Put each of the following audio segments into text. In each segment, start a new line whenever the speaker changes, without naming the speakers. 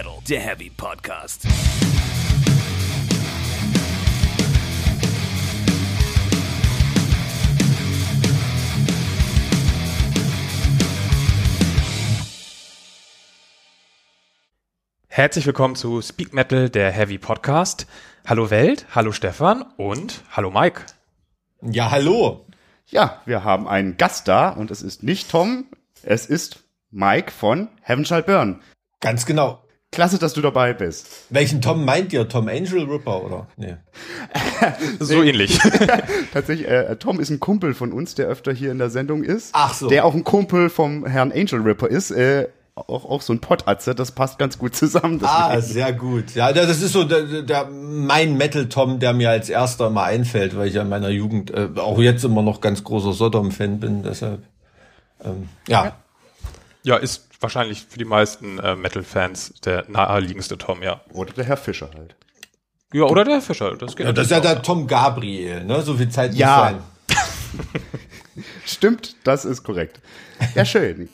Metal, der Heavy Podcast.
Herzlich willkommen zu Speak Metal, der Heavy Podcast. Hallo Welt, hallo Stefan und hallo Mike.
Ja, hallo.
Ja, wir haben einen Gast da und es ist nicht Tom, es ist Mike von Heaven Shall Burn.
Ganz genau.
Klasse, dass du dabei bist.
Welchen Tom meint ihr? Tom Angel Ripper oder? Nee.
so ähnlich.
Tatsächlich, äh, Tom ist ein Kumpel von uns, der öfter hier in der Sendung ist.
Ach so.
Der auch ein Kumpel vom Herrn Angel Ripper ist. Äh, auch, auch so ein Pottatze, das passt ganz gut zusammen.
Ah, sehr gut. Ja, das ist so der, der mein Metal-Tom, der mir als erster mal einfällt, weil ich ja in meiner Jugend äh, auch jetzt immer noch ganz großer Sodom-Fan bin, deshalb. Ähm, ja.
ja. Ja, ist wahrscheinlich für die meisten äh, Metal-Fans der naheliegendste Tom, ja.
Oder der Herr Fischer halt.
Ja, oder der Herr Fischer. Das, geht
ja, das ist ja der Tom Gabriel, ne? So viel Zeit
ja. muss sein. Stimmt, das ist korrekt. Ja, schön.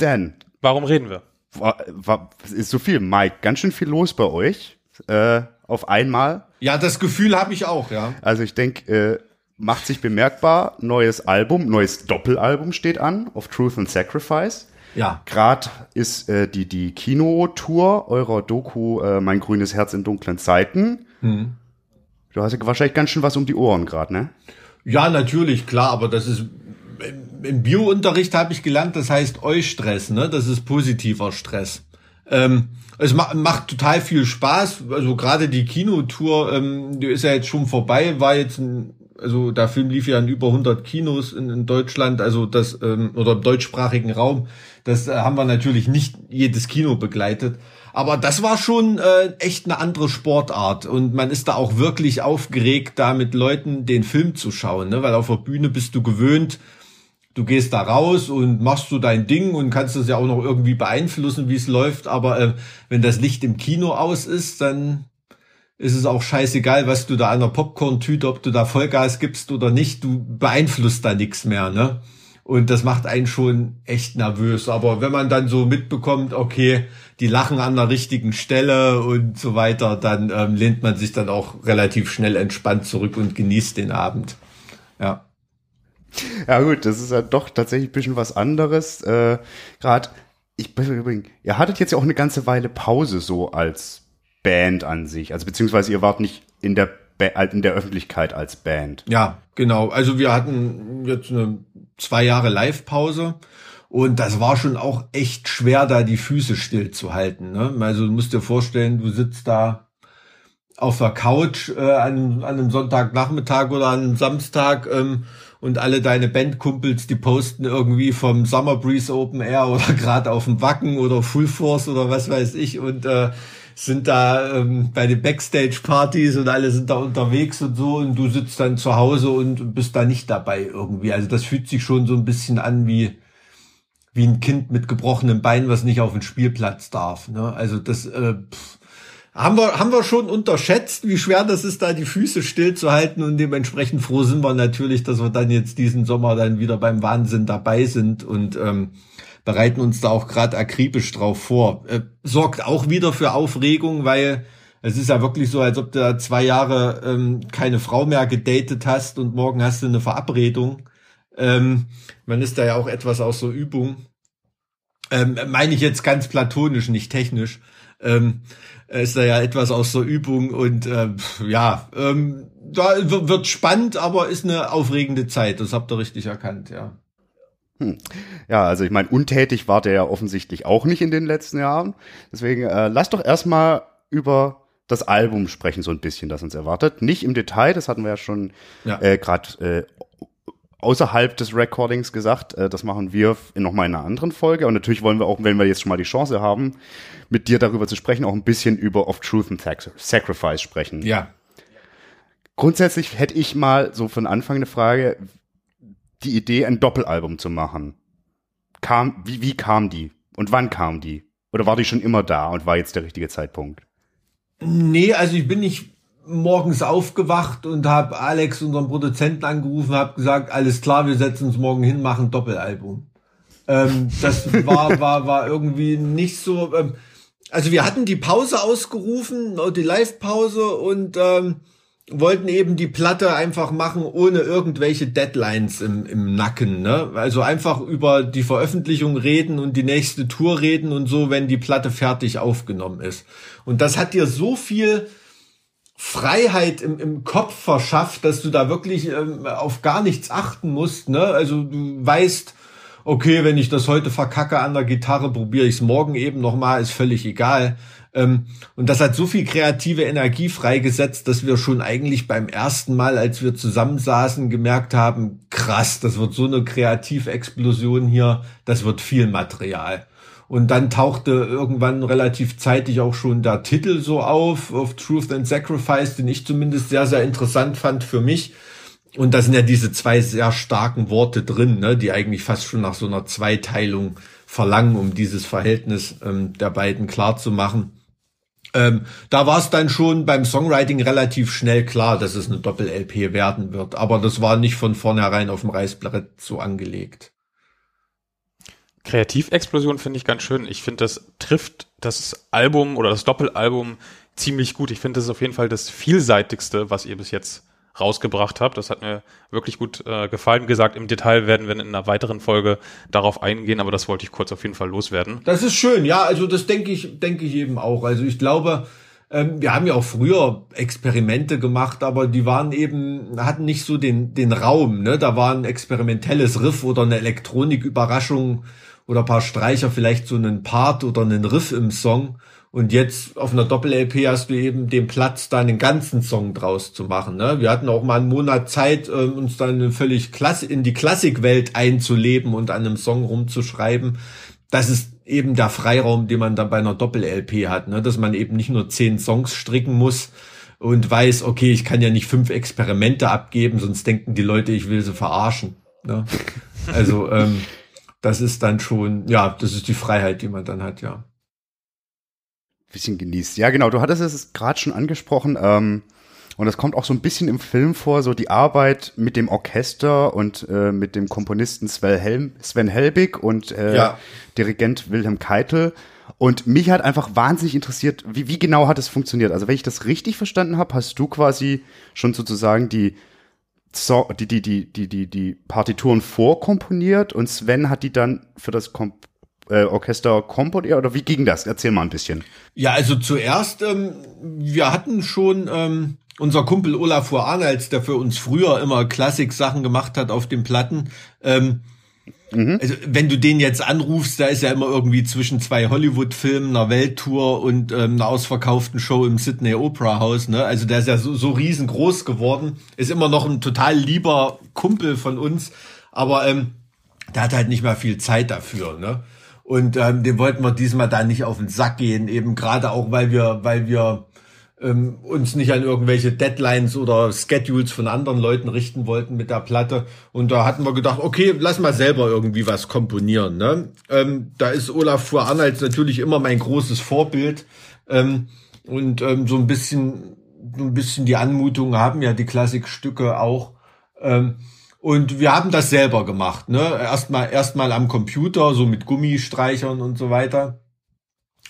Denn.
Warum reden wir?
War, war, ist so viel, Mike, ganz schön viel los bei euch. Äh, auf einmal.
Ja, das Gefühl habe ich auch, ja.
Also ich denke, äh, macht sich bemerkbar, neues Album, neues Doppelalbum steht an, of Truth and Sacrifice.
Ja.
Gerade ist äh, die, die Kinotour eurer Doku äh, Mein grünes Herz in dunklen Zeiten. Mhm. Du hast ja wahrscheinlich ganz schön was um die Ohren gerade, ne?
Ja, natürlich, klar, aber das ist im Biounterricht habe ich gelernt, das heißt Eustress, ne? Das ist positiver Stress. Ähm, es ma macht total viel Spaß. Also gerade die Kinotour, ähm, die ist ja jetzt schon vorbei, war jetzt ein, also der Film lief ja in über 100 Kinos in, in Deutschland, also das ähm, oder im deutschsprachigen Raum. Das äh, haben wir natürlich nicht jedes Kino begleitet. Aber das war schon äh, echt eine andere Sportart und man ist da auch wirklich aufgeregt, da mit Leuten den Film zu schauen, ne? weil auf der Bühne bist du gewöhnt, du gehst da raus und machst so dein Ding und kannst das ja auch noch irgendwie beeinflussen, wie es läuft. Aber äh, wenn das Licht im Kino aus ist, dann ist es auch scheißegal, was du da an der Popcorn-Tüte, ob du da Vollgas gibst oder nicht, du beeinflusst da nichts mehr, ne? Und das macht einen schon echt nervös. Aber wenn man dann so mitbekommt, okay, die lachen an der richtigen Stelle und so weiter, dann ähm, lehnt man sich dann auch relativ schnell entspannt zurück und genießt den Abend. Ja.
Ja gut, das ist ja doch tatsächlich ein bisschen was anderes. Äh, Gerade, ich ihr hattet jetzt ja auch eine ganze Weile Pause so als Band an sich. Also beziehungsweise ihr wart nicht in der in der Öffentlichkeit als Band.
Ja, genau. Also wir hatten jetzt eine zwei Jahre Live-Pause und das war schon auch echt schwer, da die Füße stillzuhalten. Ne? Also du musst dir vorstellen, du sitzt da auf der Couch äh, an, an einem Sonntagnachmittag oder an einem Samstag ähm, und alle deine Bandkumpels, die posten irgendwie vom Summer Breeze Open Air oder gerade auf dem Wacken oder Full Force oder was weiß ich und äh, sind da ähm, bei den Backstage-Partys und alle sind da unterwegs und so und du sitzt dann zu Hause und bist da nicht dabei irgendwie. Also das fühlt sich schon so ein bisschen an wie wie ein Kind mit gebrochenem Bein, was nicht auf den Spielplatz darf. Ne? Also das äh, pff, haben wir, haben wir schon unterschätzt, wie schwer das ist, da die Füße stillzuhalten und dementsprechend froh sind wir natürlich, dass wir dann jetzt diesen Sommer dann wieder beim Wahnsinn dabei sind und ähm, bereiten uns da auch gerade akribisch drauf vor. Äh, sorgt auch wieder für Aufregung, weil es ist ja wirklich so, als ob du zwei Jahre ähm, keine Frau mehr gedatet hast und morgen hast du eine Verabredung. Ähm, man ist da ja auch etwas aus der Übung. Ähm, meine ich jetzt ganz platonisch, nicht technisch. Ähm, ist da ja etwas aus der Übung und äh, ja, ähm, da wird spannend, aber ist eine aufregende Zeit. Das habt ihr richtig erkannt, ja.
Hm. Ja, also ich meine, untätig war der ja offensichtlich auch nicht in den letzten Jahren. Deswegen äh, lass doch erstmal über das Album sprechen, so ein bisschen, das uns erwartet. Nicht im Detail, das hatten wir ja schon ja. äh, gerade äh, außerhalb des Recordings gesagt, äh, das machen wir in nochmal in einer anderen Folge. Und natürlich wollen wir auch, wenn wir jetzt schon mal die Chance haben, mit dir darüber zu sprechen, auch ein bisschen über Of Truth and Sacrifice sprechen.
Ja.
Grundsätzlich hätte ich mal so von Anfang eine Frage, die Idee, ein Doppelalbum zu machen. Kam, wie, wie kam die? Und wann kam die? Oder war die schon immer da und war jetzt der richtige Zeitpunkt?
Nee, also ich bin nicht morgens aufgewacht und habe Alex, unseren Produzenten, angerufen, habe gesagt, alles klar, wir setzen uns morgen hin, machen ein Doppelalbum. Ähm, das war, war, war irgendwie nicht so. Ähm, also wir hatten die Pause ausgerufen, die Live-Pause und ähm, wollten eben die Platte einfach machen ohne irgendwelche Deadlines im, im Nacken. Ne? Also einfach über die Veröffentlichung reden und die nächste Tour reden und so, wenn die Platte fertig aufgenommen ist. Und das hat dir so viel Freiheit im, im Kopf verschafft, dass du da wirklich ähm, auf gar nichts achten musst. Ne? Also du weißt, okay, wenn ich das heute verkacke an der Gitarre, probiere ich es morgen eben nochmal, ist völlig egal. Ähm, und das hat so viel kreative Energie freigesetzt, dass wir schon eigentlich beim ersten Mal, als wir zusammensaßen, gemerkt haben, krass, das wird so eine Kreativexplosion hier, das wird viel Material. Und dann tauchte irgendwann relativ zeitig auch schon der Titel so auf, auf Truth and Sacrifice, den ich zumindest sehr, sehr interessant fand für mich. Und da sind ja diese zwei sehr starken Worte drin, ne, die eigentlich fast schon nach so einer Zweiteilung verlangen, um dieses Verhältnis ähm, der beiden klar zu machen. Ähm, da war es dann schon beim Songwriting relativ schnell klar, dass es eine Doppel-LP werden wird. Aber das war nicht von vornherein auf dem Reißbrett so angelegt.
Kreativexplosion finde ich ganz schön. Ich finde, das trifft das Album oder das Doppelalbum ziemlich gut. Ich finde, das ist auf jeden Fall das vielseitigste, was ihr bis jetzt rausgebracht habt. Das hat mir wirklich gut äh, gefallen. Gesagt, im Detail werden wir in einer weiteren Folge darauf eingehen, aber das wollte ich kurz auf jeden Fall loswerden.
Das ist schön, ja, also das denke ich, denke ich eben auch. Also ich glaube, ähm, wir haben ja auch früher Experimente gemacht, aber die waren eben, hatten nicht so den, den Raum, ne? Da war ein experimentelles Riff oder eine Elektroniküberraschung oder paar Streicher, vielleicht so einen Part oder einen Riff im Song. Und jetzt auf einer Doppel-LP hast du eben den Platz, da einen ganzen Song draus zu machen. Ne? Wir hatten auch mal einen Monat Zeit, äh, uns dann völlig Klasse, in die Klassikwelt einzuleben und an einem Song rumzuschreiben. Das ist eben der Freiraum, den man dann bei einer Doppel-LP hat, ne? dass man eben nicht nur zehn Songs stricken muss und weiß, okay, ich kann ja nicht fünf Experimente abgeben, sonst denken die Leute, ich will sie verarschen. Ne? Also ähm, das ist dann schon, ja, das ist die Freiheit, die man dann hat, ja
bisschen genießt. Ja, genau, du hattest es gerade schon angesprochen. Ähm, und das kommt auch so ein bisschen im Film vor, so die Arbeit mit dem Orchester und äh, mit dem Komponisten Sven, Helm, Sven Helbig und äh, ja. Dirigent Wilhelm Keitel. Und mich hat einfach wahnsinnig interessiert, wie, wie genau hat es funktioniert. Also wenn ich das richtig verstanden habe, hast du quasi schon sozusagen die so, die, die, die, die, die, die Partituren vorkomponiert und Sven hat die dann für das Komp äh, Orchester komponiert oder wie ging das? Erzähl mal ein bisschen.
Ja, also zuerst, ähm, wir hatten schon ähm, unser Kumpel Olafur Arnolds, der für uns früher immer Klassik-Sachen gemacht hat auf den Platten. Ähm, mhm. Also wenn du den jetzt anrufst, da ist ja immer irgendwie zwischen zwei Hollywood-Filmen, einer Welttour und ähm, einer ausverkauften Show im Sydney Opera House. Ne? Also der ist ja so, so riesengroß geworden, ist immer noch ein total lieber Kumpel von uns, aber ähm, der hat halt nicht mehr viel Zeit dafür. Ne? Und ähm, dem wollten wir diesmal da nicht auf den Sack gehen, eben gerade auch, weil wir, weil wir ähm, uns nicht an irgendwelche Deadlines oder Schedules von anderen Leuten richten wollten mit der Platte. Und da hatten wir gedacht, okay, lass mal selber irgendwie was komponieren. Ne? Ähm, da ist Olaf Fuhr Arnolds natürlich immer mein großes Vorbild. Ähm, und ähm, so ein bisschen, so ein bisschen die Anmutung haben ja die Klassikstücke auch. Ähm, und wir haben das selber gemacht, ne? Erstmal erstmal am Computer, so mit Gummistreichern und so weiter.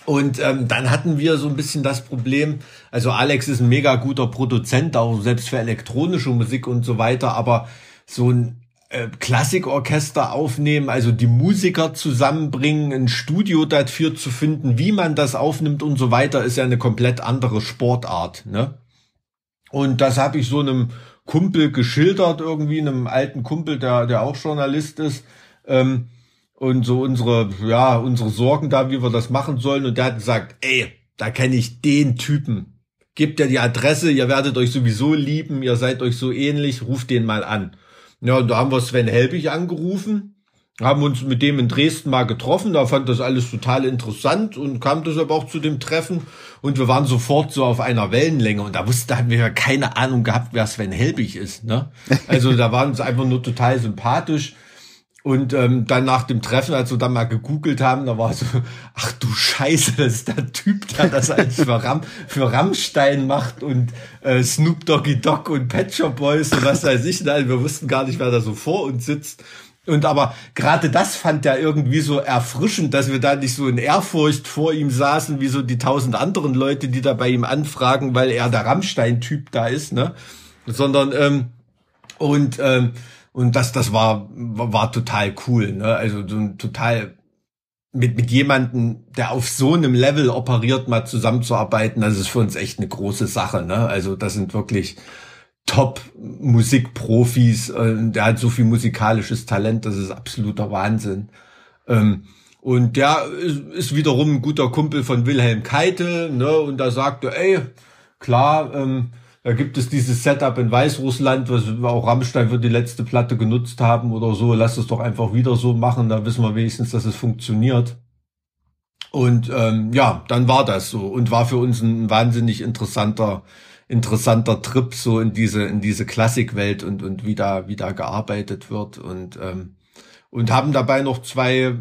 Und ähm, dann hatten wir so ein bisschen das Problem, also Alex ist ein mega guter Produzent, auch selbst für elektronische Musik und so weiter, aber so ein äh, Klassikorchester aufnehmen, also die Musiker zusammenbringen, ein Studio dafür zu finden, wie man das aufnimmt und so weiter, ist ja eine komplett andere Sportart. Ne? Und das habe ich so einem Kumpel geschildert, irgendwie einem alten Kumpel, der, der auch Journalist ist. Ähm, und so unsere, ja, unsere Sorgen da, wie wir das machen sollen. Und der hat gesagt, ey, da kenne ich den Typen. Gebt ja die Adresse, ihr werdet euch sowieso lieben, ihr seid euch so ähnlich, ruft den mal an. Ja, und da haben wir Sven Helbig angerufen haben uns mit dem in Dresden mal getroffen, da fand das alles total interessant und kam deshalb auch zu dem Treffen und wir waren sofort so auf einer Wellenlänge und da wussten, da hatten wir ja keine Ahnung gehabt, wer Sven Helbig ist, ne? Also da waren uns einfach nur total sympathisch und ähm, dann nach dem Treffen, als wir dann mal gegoogelt haben, da war so, ach du Scheiße, das ist der Typ, der das eigentlich für, Ram, für Rammstein macht und äh, Snoop Doggy Dogg und Pet Shop Boys und was weiß ich. Nein, wir wussten gar nicht, wer da so vor uns sitzt. Und aber gerade das fand er irgendwie so erfrischend, dass wir da nicht so in Ehrfurcht vor ihm saßen, wie so die tausend anderen Leute, die da bei ihm anfragen, weil er der Rammstein-Typ da ist, ne? Sondern ähm, und ähm, und das das war war total cool, ne? Also so ein total mit mit jemanden, der auf so einem Level operiert, mal zusammenzuarbeiten, das ist für uns echt eine große Sache, ne? Also das sind wirklich Top-Musikprofis. Äh, der hat so viel musikalisches Talent, das ist absoluter Wahnsinn. Ähm, und der ist, wiederum ein guter Kumpel von Wilhelm Keitel, ne? Und da sagte, ey, klar, ähm, da gibt es dieses Setup in Weißrussland, was auch Rammstein für die letzte Platte genutzt haben oder so. Lass es doch einfach wieder so machen, da wissen wir wenigstens, dass es funktioniert. Und ähm, ja, dann war das so und war für uns ein wahnsinnig interessanter interessanter Trip so in diese in diese Klassikwelt und und wie da wie da gearbeitet wird und ähm, und haben dabei noch zwei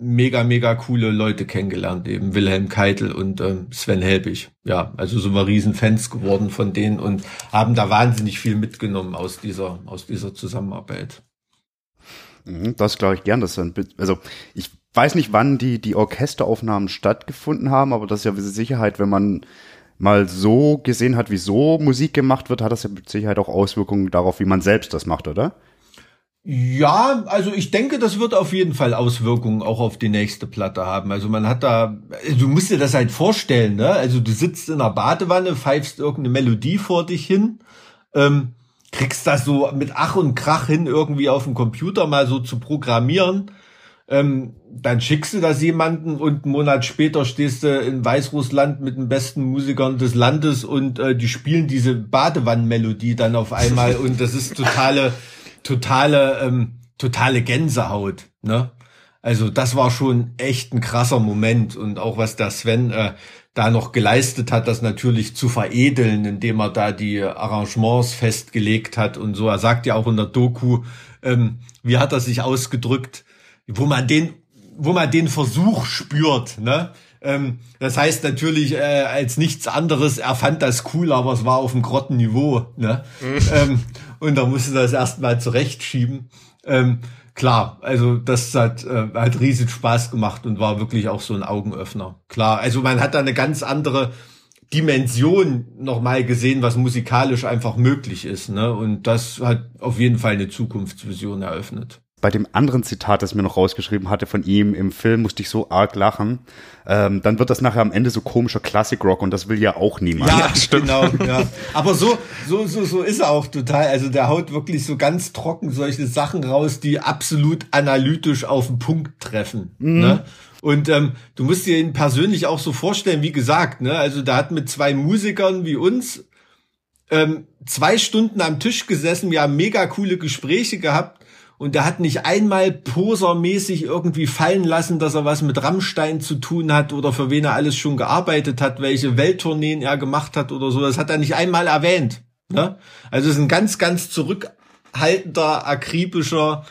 mega mega coole Leute kennengelernt eben Wilhelm Keitel und ähm, Sven Helbig. Ja also sind wir riesen Fans geworden von denen und haben da wahnsinnig viel mitgenommen aus dieser aus dieser Zusammenarbeit.
Mhm, das glaube ich gern das sind also ich weiß nicht wann die die Orchesteraufnahmen stattgefunden haben aber das ist ja mit Sicherheit wenn man mal so gesehen hat, wie so Musik gemacht wird, hat das ja mit Sicherheit auch Auswirkungen darauf, wie man selbst das macht, oder?
Ja, also ich denke, das wird auf jeden Fall Auswirkungen auch auf die nächste Platte haben. Also man hat da, du musst dir das halt vorstellen, ne? Also du sitzt in einer Badewanne, pfeifst irgendeine Melodie vor dich hin, ähm, kriegst das so mit Ach und Krach hin, irgendwie auf dem Computer mal so zu programmieren ähm, dann schickst du das jemanden und einen Monat später stehst du in Weißrussland mit den besten Musikern des Landes und äh, die spielen diese Badewannenmelodie dann auf einmal und das ist totale, totale, ähm, totale Gänsehaut, ne? Also das war schon echt ein krasser Moment und auch was der Sven äh, da noch geleistet hat, das natürlich zu veredeln, indem er da die Arrangements festgelegt hat und so. Er sagt ja auch in der Doku, ähm, wie hat er sich ausgedrückt, wo man den, wo man den Versuch spürt, ne? Ähm, das heißt natürlich äh, als nichts anderes, er fand das cool, aber es war auf dem Grottenniveau, ne? Mhm. ähm, und da musste das erstmal zurechtschieben. Ähm, klar, also das hat, äh, hat riesig Spaß gemacht und war wirklich auch so ein Augenöffner. Klar, also man hat da eine ganz andere Dimension nochmal gesehen, was musikalisch einfach möglich ist. Ne? Und das hat auf jeden Fall eine Zukunftsvision eröffnet
bei dem anderen Zitat, das ich mir noch rausgeschrieben hatte von ihm im Film, musste ich so arg lachen. Ähm, dann wird das nachher am Ende so komischer Classic Rock und das will ja auch niemand.
Ja, stimmt. genau. Ja. Aber so, so, so, so ist er auch total. Also der haut wirklich so ganz trocken solche Sachen raus, die absolut analytisch auf den Punkt treffen. Mhm. Ne? Und ähm, du musst dir ihn persönlich auch so vorstellen, wie gesagt, ne? Also der hat mit zwei Musikern wie uns ähm, zwei Stunden am Tisch gesessen, wir haben mega coole Gespräche gehabt und der hat nicht einmal posermäßig irgendwie fallen lassen, dass er was mit Rammstein zu tun hat oder für wen er alles schon gearbeitet hat, welche Welttourneen er gemacht hat oder so. Das hat er nicht einmal erwähnt. Ne? Also ist ein ganz, ganz zurückhaltender, akribischer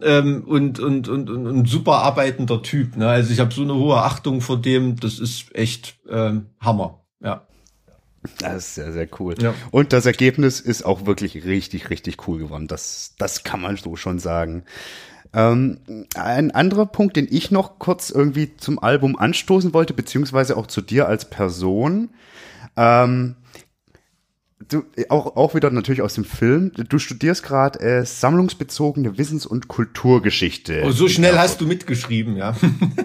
ähm, und, und, und, und, und super arbeitender Typ. Ne? Also ich habe so eine hohe Achtung vor dem, das ist echt ähm, Hammer.
Das ist sehr, sehr cool. Ja. Und das Ergebnis ist auch wirklich richtig, richtig cool geworden. Das, das kann man so schon sagen. Ähm, ein anderer Punkt, den ich noch kurz irgendwie zum Album anstoßen wollte, beziehungsweise auch zu dir als Person. Ähm, du, auch, auch wieder natürlich aus dem Film. Du studierst gerade äh, sammlungsbezogene Wissens- und Kulturgeschichte.
Oh, so schnell hast du mitgeschrieben, ja.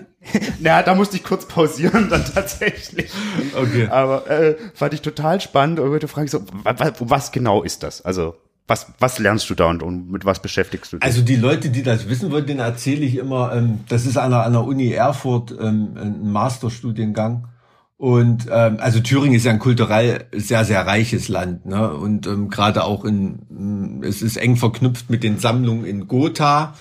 ja, da musste ich kurz pausieren dann tatsächlich. Okay. Aber äh, fand ich total spannend. Und heute frage ich so, was, was genau ist das? Also was, was lernst du da und, und mit was beschäftigst du dich?
Also die Leute, die das wissen wollen, denen erzähle ich immer, ähm, das ist an der, an der Uni Erfurt ähm, ein Masterstudiengang. Und ähm, also Thüringen ist ja ein kulturell sehr, sehr reiches Land. Ne? Und ähm, gerade auch in, es ist eng verknüpft mit den Sammlungen in Gotha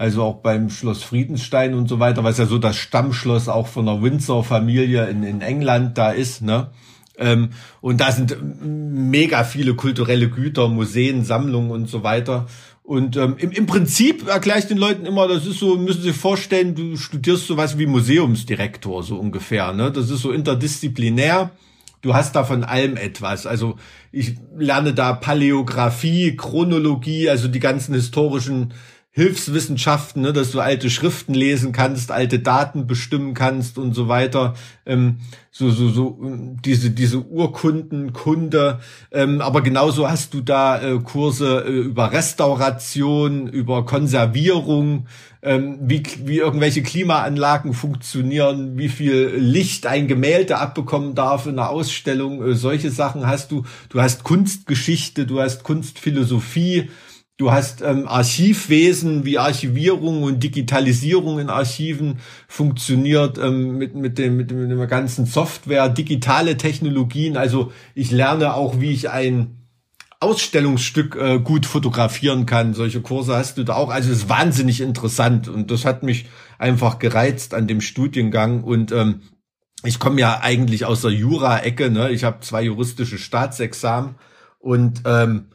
also auch beim Schloss Friedenstein und so weiter, was ja so das Stammschloss auch von der Windsor-Familie in, in England da ist, ne? Ähm, und da sind mega viele kulturelle Güter, Museen, Sammlungen und so weiter. Und ähm, im, im Prinzip erkläre ich den Leuten immer, das ist so, müssen Sie vorstellen, du studierst sowas wie Museumsdirektor, so ungefähr. Ne? Das ist so interdisziplinär. Du hast da von allem etwas. Also ich lerne da Paläographie, Chronologie, also die ganzen historischen Hilfswissenschaften, ne, dass du alte Schriften lesen kannst, alte Daten bestimmen kannst und so weiter. Ähm, so, so, so, ähm, diese, diese Urkundenkunde. Ähm, aber genauso hast du da äh, Kurse äh, über Restauration, über Konservierung, ähm, wie, wie irgendwelche Klimaanlagen funktionieren, wie viel Licht ein Gemälde abbekommen darf in einer Ausstellung. Äh, solche Sachen hast du. Du hast Kunstgeschichte, du hast Kunstphilosophie. Du hast ähm, Archivwesen, wie Archivierung und Digitalisierung in Archiven funktioniert ähm, mit, mit, dem, mit, dem, mit der ganzen Software, digitale Technologien. Also ich lerne auch, wie ich ein Ausstellungsstück äh, gut fotografieren kann. Solche Kurse hast du da auch. Also es ist wahnsinnig interessant und das hat mich einfach gereizt an dem Studiengang und ähm, ich komme ja eigentlich aus der Jura-Ecke. Ne? Ich habe zwei juristische Staatsexamen und ähm,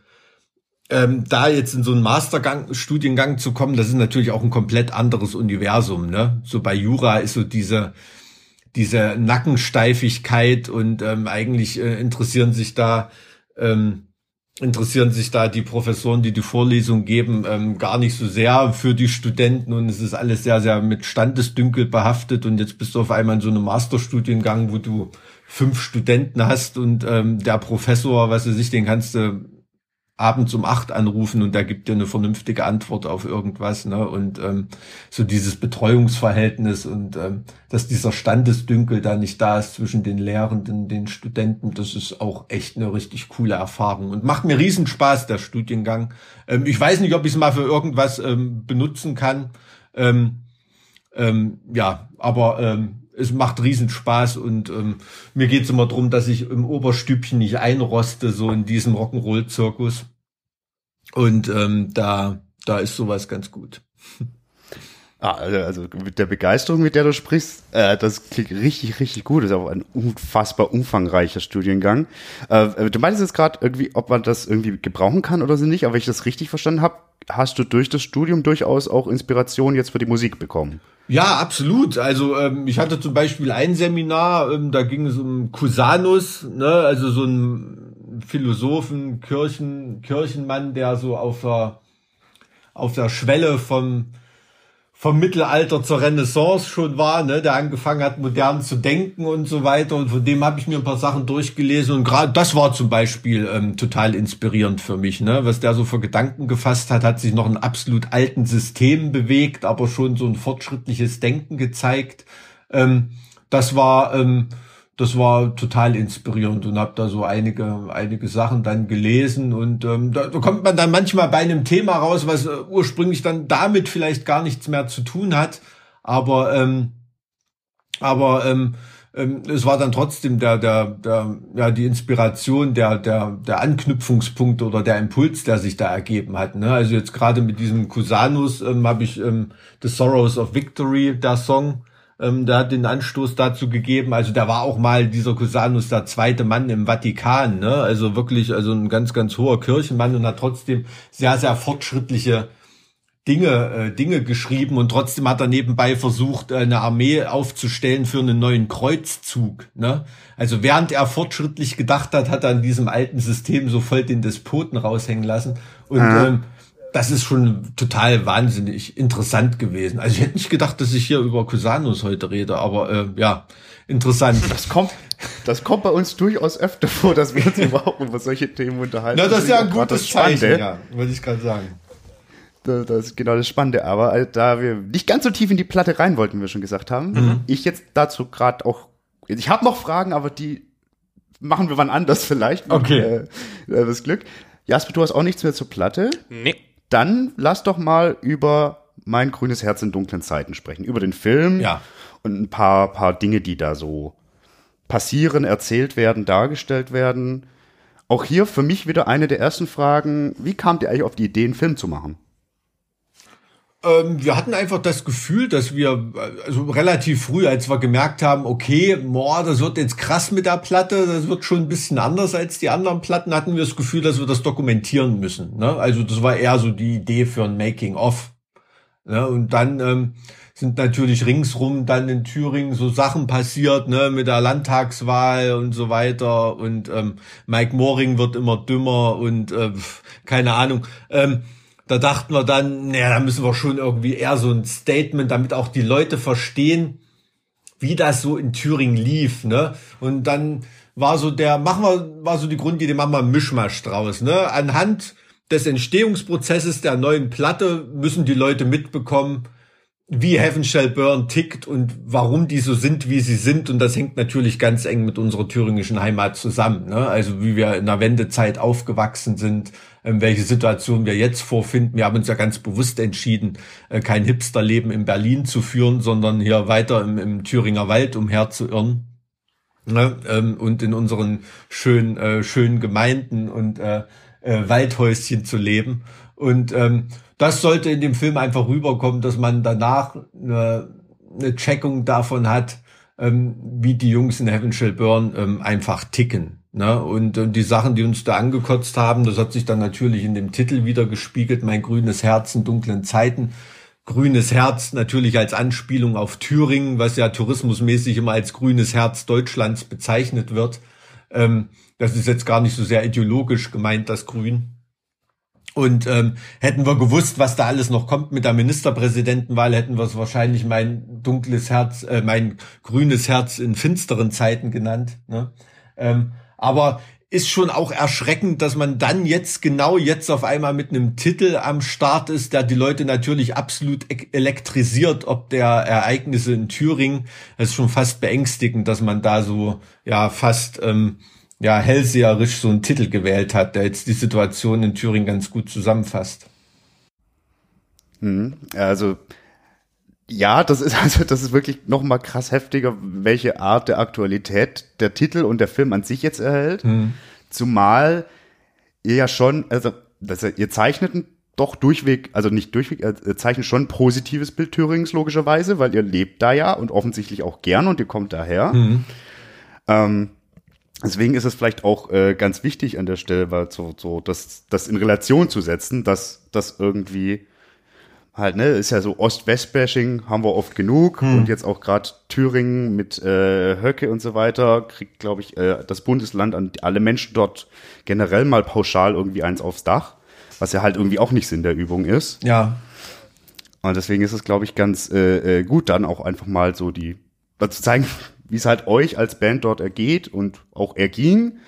ähm, da jetzt in so einen Mastergang, Studiengang zu kommen, das ist natürlich auch ein komplett anderes Universum, ne? So bei Jura ist so diese, diese Nackensteifigkeit und ähm, eigentlich äh, interessieren sich da, ähm, interessieren sich da die Professoren, die die Vorlesung geben, ähm, gar nicht so sehr für die Studenten und es ist alles sehr, sehr mit Standesdünkel behaftet und jetzt bist du auf einmal in so einem Masterstudiengang, wo du fünf Studenten hast und ähm, der Professor, was weiß ich, den kannst du abends um acht anrufen und der gibt dir eine vernünftige Antwort auf irgendwas, ne? Und ähm, so dieses Betreuungsverhältnis und ähm, dass dieser Standesdünkel da nicht da ist zwischen den Lehrenden, den Studenten, das ist auch echt eine richtig coole Erfahrung und macht mir riesen Spaß, der Studiengang. Ähm, ich weiß nicht, ob ich es mal für irgendwas ähm, benutzen kann. Ähm, ähm, ja, aber ähm, es macht riesen Spaß und ähm, mir geht's immer drum, dass ich im Oberstübchen nicht einroste, so in diesem Rock'n'Roll-Zirkus. Und ähm, da, da ist sowas ganz gut.
Ah, also, also mit der Begeisterung, mit der du sprichst, äh, das klingt richtig, richtig gut. Das ist auch ein unfassbar umfangreicher Studiengang. Äh, du meinst jetzt gerade irgendwie, ob man das irgendwie gebrauchen kann oder so nicht, aber wenn ich das richtig verstanden habe, hast du durch das Studium durchaus auch Inspiration jetzt für die Musik bekommen.
Ja, absolut. Also ähm, ich hatte zum Beispiel ein Seminar, ähm, da ging es um Cusanus, ne, also so ein Philosophen, Kirchen, Kirchenmann, der so auf der auf der Schwelle vom vom Mittelalter zur Renaissance schon war, ne, der angefangen hat, modern zu denken und so weiter. Und von dem habe ich mir ein paar Sachen durchgelesen. Und gerade das war zum Beispiel ähm, total inspirierend für mich, ne? Was der so für Gedanken gefasst hat, hat sich noch in absolut alten Systemen bewegt, aber schon so ein fortschrittliches Denken gezeigt. Ähm, das war ähm, das war total inspirierend und habe da so einige einige Sachen dann gelesen und ähm, da, da kommt man dann manchmal bei einem Thema raus, was äh, ursprünglich dann damit vielleicht gar nichts mehr zu tun hat, aber ähm, aber ähm, ähm, es war dann trotzdem der der der ja die Inspiration der der der Anknüpfungspunkt oder der Impuls, der sich da ergeben hat. Ne? Also jetzt gerade mit diesem Cusanus ähm, habe ich ähm, The Sorrows of Victory, der Song ähm, der hat den Anstoß dazu gegeben. Also der war auch mal dieser Cusanus der zweite Mann im Vatikan, ne? Also wirklich, also ein ganz, ganz hoher Kirchenmann und hat trotzdem sehr, sehr fortschrittliche Dinge, äh, Dinge geschrieben und trotzdem hat er nebenbei versucht, äh, eine Armee aufzustellen für einen neuen Kreuzzug. Ne? Also während er fortschrittlich gedacht hat, hat er in diesem alten System so voll den Despoten raushängen lassen. Und mhm. ähm, das ist schon total wahnsinnig interessant gewesen. Also ich hätte nicht gedacht, dass ich hier über Cusanus heute rede, aber äh, ja, interessant.
Das kommt, das kommt bei uns durchaus öfter vor, dass wir uns überhaupt über solche Themen unterhalten.
Na, das ist ja ein gutes Zeichen, ja, wollte ich gerade sagen.
Das ist genau das Spannende. Aber äh, da wir nicht ganz so tief in die Platte rein wollten, wie wir schon gesagt haben, mhm. ich jetzt dazu gerade auch, ich habe noch Fragen, aber die machen wir wann anders vielleicht.
Okay. Äh,
das Glück. Jasper, du hast auch nichts mehr zur Platte?
Nee.
Dann lass doch mal über mein grünes Herz in dunklen Zeiten sprechen, über den Film
ja.
und ein paar, paar Dinge, die da so passieren, erzählt werden, dargestellt werden. Auch hier für mich wieder eine der ersten Fragen, wie kamt ihr eigentlich auf die Idee, einen Film zu machen?
Ähm, wir hatten einfach das Gefühl, dass wir also relativ früh, als wir gemerkt haben, okay, boah, das wird jetzt krass mit der Platte, das wird schon ein bisschen anders als die anderen Platten, hatten wir das Gefühl, dass wir das dokumentieren müssen. Ne? Also das war eher so die Idee für ein Making-of. Ne? Und dann ähm, sind natürlich ringsrum dann in Thüringen so Sachen passiert, ne, mit der Landtagswahl und so weiter. Und ähm, Mike Moring wird immer dümmer und äh, keine Ahnung. Ähm, da dachten wir dann, naja, da müssen wir schon irgendwie eher so ein Statement, damit auch die Leute verstehen, wie das so in Thüringen lief, ne? Und dann war so der, machen wir, war so die Grundidee, machen wir einen Mischmasch draus, ne? Anhand des Entstehungsprozesses der neuen Platte müssen die Leute mitbekommen, wie Heaven Shall Burn tickt und warum die so sind, wie sie sind. Und das hängt natürlich ganz eng mit unserer thüringischen Heimat zusammen. Ne? Also wie wir in der Wendezeit aufgewachsen sind, ähm, welche Situation wir jetzt vorfinden. Wir haben uns ja ganz bewusst entschieden, äh, kein Hipsterleben in Berlin zu führen, sondern hier weiter im, im Thüringer Wald umherzuirren. Ne? Ähm, und in unseren schönen, äh, schönen Gemeinden und äh, Waldhäuschen zu leben. Und ähm, das sollte in dem Film einfach rüberkommen, dass man danach eine, eine Checkung davon hat, ähm, wie die Jungs in Heaven Shall Burn ähm, einfach ticken. Ne? Und, und die Sachen, die uns da angekotzt haben, das hat sich dann natürlich in dem Titel wieder gespiegelt, mein grünes Herz in dunklen Zeiten. Grünes Herz natürlich als Anspielung auf Thüringen, was ja tourismusmäßig immer als grünes Herz Deutschlands bezeichnet wird. Ähm, das ist jetzt gar nicht so sehr ideologisch gemeint, das Grün. Und ähm, hätten wir gewusst, was da alles noch kommt mit der Ministerpräsidentenwahl, hätten wir es wahrscheinlich mein dunkles Herz, äh, mein grünes Herz in finsteren Zeiten genannt. Ne? Ähm, aber ist schon auch erschreckend, dass man dann jetzt genau jetzt auf einmal mit einem Titel am Start ist, der die Leute natürlich absolut e-, elektrisiert, ob der Ereignisse in Thüringen. Es ist schon fast beängstigend, dass man da so ja fast ähm, ja, hellseherisch so einen Titel gewählt hat, der jetzt die Situation in Thüringen ganz gut zusammenfasst.
Mhm. Also ja, das ist also das ist wirklich noch mal krass heftiger, welche Art der Aktualität der Titel und der Film an sich jetzt erhält. Mhm. Zumal ihr ja schon, also das, ihr zeichnet doch durchweg, also nicht durchweg, ihr zeichnet schon ein positives Bild Thürings logischerweise, weil ihr lebt da ja und offensichtlich auch gern und ihr kommt daher. Mhm. Ähm, Deswegen ist es vielleicht auch äh, ganz wichtig an der Stelle, weil so, so das, das in Relation zu setzen, dass das irgendwie halt, ne, ist ja so Ost-West-Bashing haben wir oft genug hm. und jetzt auch gerade Thüringen mit äh, Höcke und so weiter kriegt, glaube ich, äh, das Bundesland an alle Menschen dort generell mal pauschal irgendwie eins aufs Dach, was ja halt irgendwie auch nicht Sinn der Übung ist.
Ja.
Und deswegen ist es, glaube ich, ganz äh, äh gut, dann auch einfach mal so die, zu zeigen, wie es halt euch als Band dort ergeht und auch erging.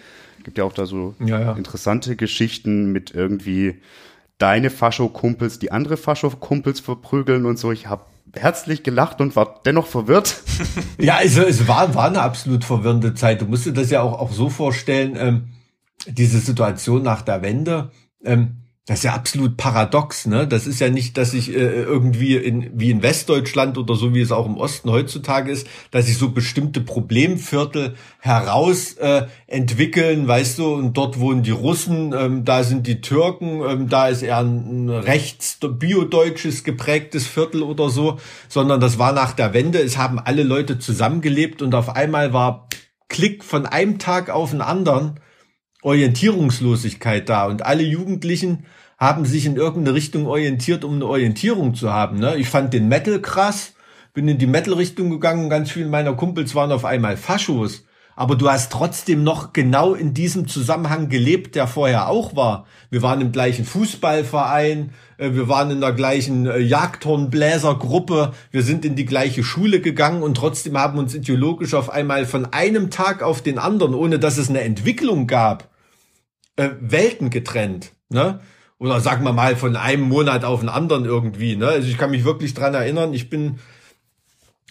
Gibt ja auch da so ja, ja. interessante Geschichten mit irgendwie deine Fascho-Kumpels, die andere Fascho-Kumpels verprügeln und so. Ich habe herzlich gelacht und war dennoch verwirrt.
ja, also es war, war eine absolut verwirrende Zeit. Du musst dir das ja auch, auch so vorstellen, ähm, diese Situation nach der Wende. Ähm, das ist ja absolut paradox, ne? Das ist ja nicht, dass ich äh, irgendwie in wie in Westdeutschland oder so wie es auch im Osten heutzutage ist, dass sich so bestimmte Problemviertel heraus äh, entwickeln, weißt du, und dort wohnen die Russen, ähm, da sind die Türken, ähm, da ist eher ein rechts biodeutsches geprägtes Viertel oder so, sondern das war nach der Wende, es haben alle Leute zusammengelebt und auf einmal war Klick von einem Tag auf den anderen Orientierungslosigkeit da. Und alle Jugendlichen haben sich in irgendeine Richtung orientiert, um eine Orientierung zu haben. Ne? Ich fand den Metal krass, bin in die Metal-Richtung gegangen, ganz viele meiner Kumpels waren auf einmal Faschos. Aber du hast trotzdem noch genau in diesem Zusammenhang gelebt, der vorher auch war. Wir waren im gleichen Fußballverein, äh, wir waren in der gleichen äh, Jagdhornbläsergruppe, wir sind in die gleiche Schule gegangen und trotzdem haben uns ideologisch auf einmal von einem Tag auf den anderen, ohne dass es eine Entwicklung gab, äh, Welten getrennt. Ne? Oder sagen wir mal von einem Monat auf den anderen irgendwie. Ne? Also ich kann mich wirklich dran erinnern, ich bin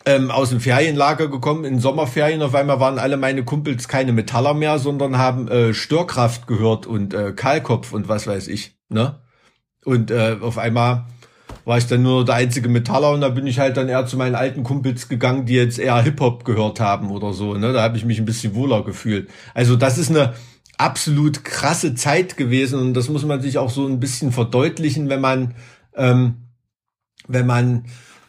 ähm, aus dem Ferienlager gekommen, in Sommerferien, auf einmal waren alle meine Kumpels keine Metaller mehr, sondern haben äh, Störkraft gehört und äh, Kahlkopf und was weiß ich. Ne? Und äh, auf einmal war ich dann nur der einzige Metaller und da bin ich halt dann eher zu meinen alten Kumpels gegangen, die jetzt eher Hip-Hop gehört haben oder so. Ne? Da habe ich mich ein bisschen wohler gefühlt. Also das ist eine absolut krasse Zeit gewesen und das muss man sich auch so ein bisschen verdeutlichen, wenn man ähm, wenn man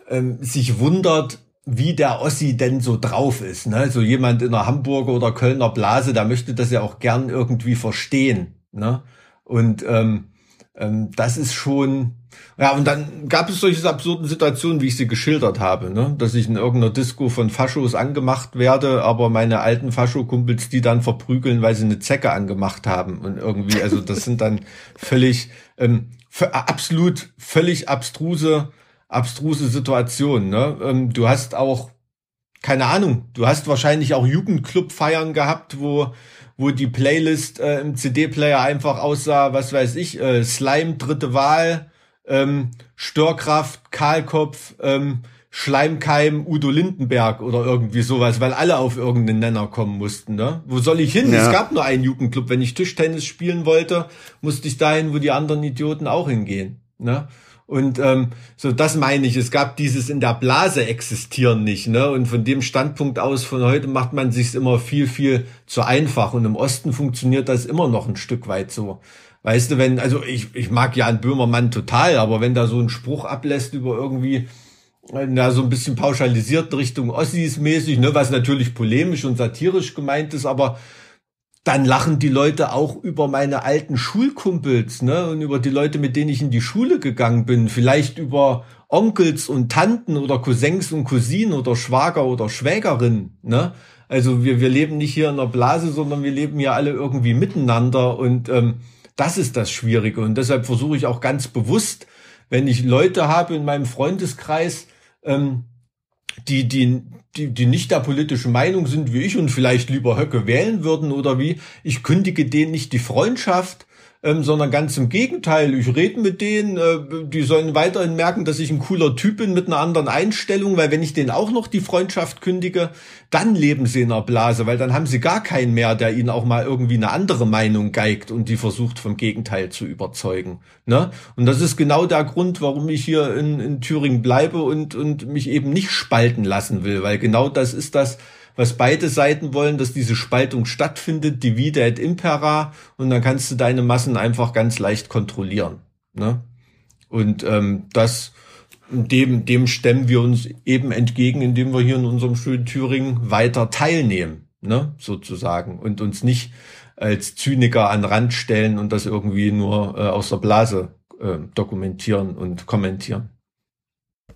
ähm, sich wundert, wie der Ossi denn so drauf ist. Ne? So jemand in der Hamburger oder Kölner Blase, da möchte das ja auch gern irgendwie verstehen. Ne? Und ähm, ähm, das ist schon, ja, und dann gab es solche absurden Situationen, wie ich sie geschildert habe, ne? dass ich in irgendeiner Disco von Faschos angemacht werde, aber meine alten Fascho-Kumpels die dann verprügeln, weil sie eine Zecke angemacht haben und irgendwie, also das sind dann völlig ähm, absolut völlig abstruse, abstruse Situation. Ne? Ähm, du hast auch, keine Ahnung, du hast wahrscheinlich auch Jugendclub-Feiern gehabt, wo wo die Playlist äh, im CD-Player einfach aussah, was weiß ich, äh, Slime, dritte Wahl, ähm, Störkraft, Kahlkopf, ähm, Schleimkeim Udo Lindenberg oder irgendwie sowas, weil alle auf irgendeinen Nenner kommen mussten. Ne? Wo soll ich hin? Ja. Es gab nur einen Jugendclub. Wenn ich Tischtennis spielen wollte, musste ich dahin, wo die anderen Idioten auch hingehen. Ne? Und ähm, so das meine ich. Es gab dieses in der Blase existieren nicht. Ne? Und von dem Standpunkt aus von heute macht man sich immer viel, viel zu einfach. Und im Osten funktioniert das immer noch ein Stück weit so. Weißt du, wenn, also ich, ich mag Jan Böhmermann total, aber wenn da so ein Spruch ablässt über irgendwie na, so ein bisschen pauschalisiert Richtung Ossis mäßig, ne, was natürlich polemisch und satirisch gemeint ist, aber dann lachen die Leute auch über meine alten Schulkumpels, ne, und über die Leute, mit denen ich in die Schule gegangen bin, vielleicht über Onkels und Tanten oder Cousins und Cousinen oder Schwager oder Schwägerin, ne. Also wir, wir leben nicht hier in der Blase, sondern wir leben hier alle irgendwie miteinander und ähm, das ist das Schwierige. Und deshalb versuche ich auch ganz bewusst, wenn ich Leute habe in meinem Freundeskreis, ähm, die, die, die, die nicht der politischen Meinung sind wie ich und vielleicht lieber Höcke wählen würden oder wie, ich kündige denen nicht die Freundschaft, ähm, sondern ganz im Gegenteil. Ich rede mit denen, äh, die sollen weiterhin merken, dass ich ein cooler Typ bin mit einer anderen Einstellung, weil wenn ich denen auch noch die Freundschaft kündige, dann leben sie in einer Blase, weil dann haben sie gar keinen mehr, der ihnen auch mal irgendwie eine andere Meinung geigt und die versucht vom Gegenteil zu überzeugen. Ne? Und das ist genau der Grund, warum ich hier in, in Thüringen bleibe und, und mich eben nicht spalten lassen will, weil genau das ist das, was beide Seiten wollen, dass diese Spaltung stattfindet, divide et impera, und dann kannst du deine Massen einfach ganz leicht kontrollieren. Ne? Und ähm, das dem, dem stemmen wir uns eben entgegen, indem wir hier in unserem schönen Thüringen weiter teilnehmen, ne, sozusagen, und uns nicht als Zyniker an Rand stellen und das irgendwie nur äh, aus der Blase äh, dokumentieren und kommentieren.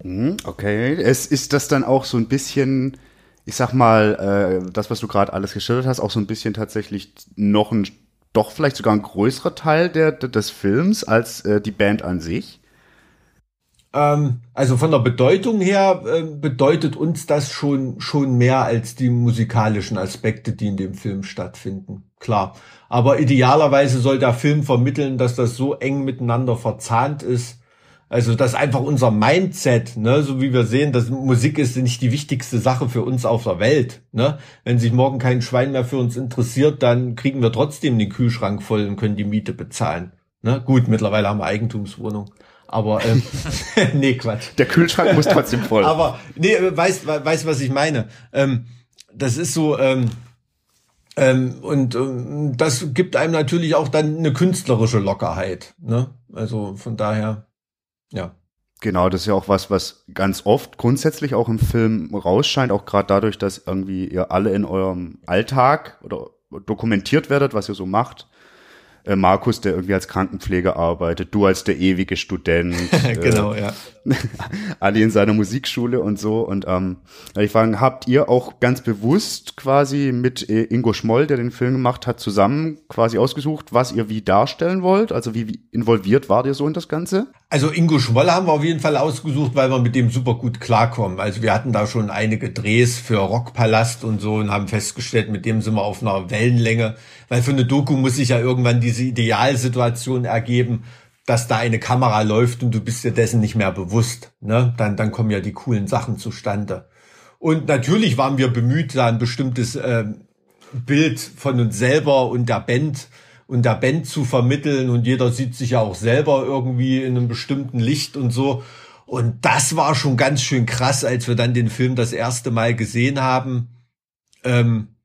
Mhm, okay, es ist das dann auch so ein bisschen ich sag mal, äh, das, was du gerade alles geschildert hast, auch so ein bisschen tatsächlich noch ein, doch vielleicht sogar ein größerer Teil der, des Films als äh, die Band an sich?
Ähm, also von der Bedeutung her äh, bedeutet uns das schon, schon mehr als die musikalischen Aspekte, die in dem Film stattfinden. Klar. Aber idealerweise soll der Film vermitteln, dass das so eng miteinander verzahnt ist, also das ist einfach unser Mindset, ne? so wie wir sehen, dass Musik ist nicht die wichtigste Sache für uns auf der Welt. Ne? Wenn sich morgen kein Schwein mehr für uns interessiert, dann kriegen wir trotzdem den Kühlschrank voll und können die Miete bezahlen. Ne? Gut, mittlerweile haben wir Eigentumswohnung. Aber ähm, nee, Quatsch.
Der Kühlschrank muss trotzdem voll.
Aber nee, weißt, weißt was ich meine? Ähm, das ist so, ähm, ähm, und ähm, das gibt einem natürlich auch dann eine künstlerische Lockerheit. Ne? Also von daher. Ja.
Genau, das ist ja auch was, was ganz oft grundsätzlich auch im Film rausscheint, auch gerade dadurch, dass irgendwie ihr alle in eurem Alltag oder dokumentiert werdet, was ihr so macht äh, Markus, der irgendwie als Krankenpfleger arbeitet, du als der ewige Student.
genau, äh, ja.
Ali in seiner Musikschule und so. Und ähm, ich frage, habt ihr auch ganz bewusst quasi mit äh, Ingo Schmoll, der den Film gemacht hat, zusammen quasi ausgesucht, was ihr wie darstellen wollt? Also wie, wie involviert wart ihr so in das Ganze?
Also Ingo Schmoll haben wir auf jeden Fall ausgesucht, weil wir mit dem super gut klarkommen. Also wir hatten da schon einige Drehs für Rockpalast und so und haben festgestellt, mit dem sind wir auf einer Wellenlänge. Weil für eine Doku muss sich ja irgendwann diese Idealsituation ergeben, dass da eine Kamera läuft und du bist dir dessen nicht mehr bewusst. Ne? Dann, dann kommen ja die coolen Sachen zustande. Und natürlich waren wir bemüht, da ein bestimmtes äh, Bild von uns selber und der Band und der Band zu vermitteln und jeder sieht sich ja auch selber irgendwie in einem bestimmten Licht und so. Und das war schon ganz schön krass, als wir dann den Film das erste Mal gesehen haben, ähm,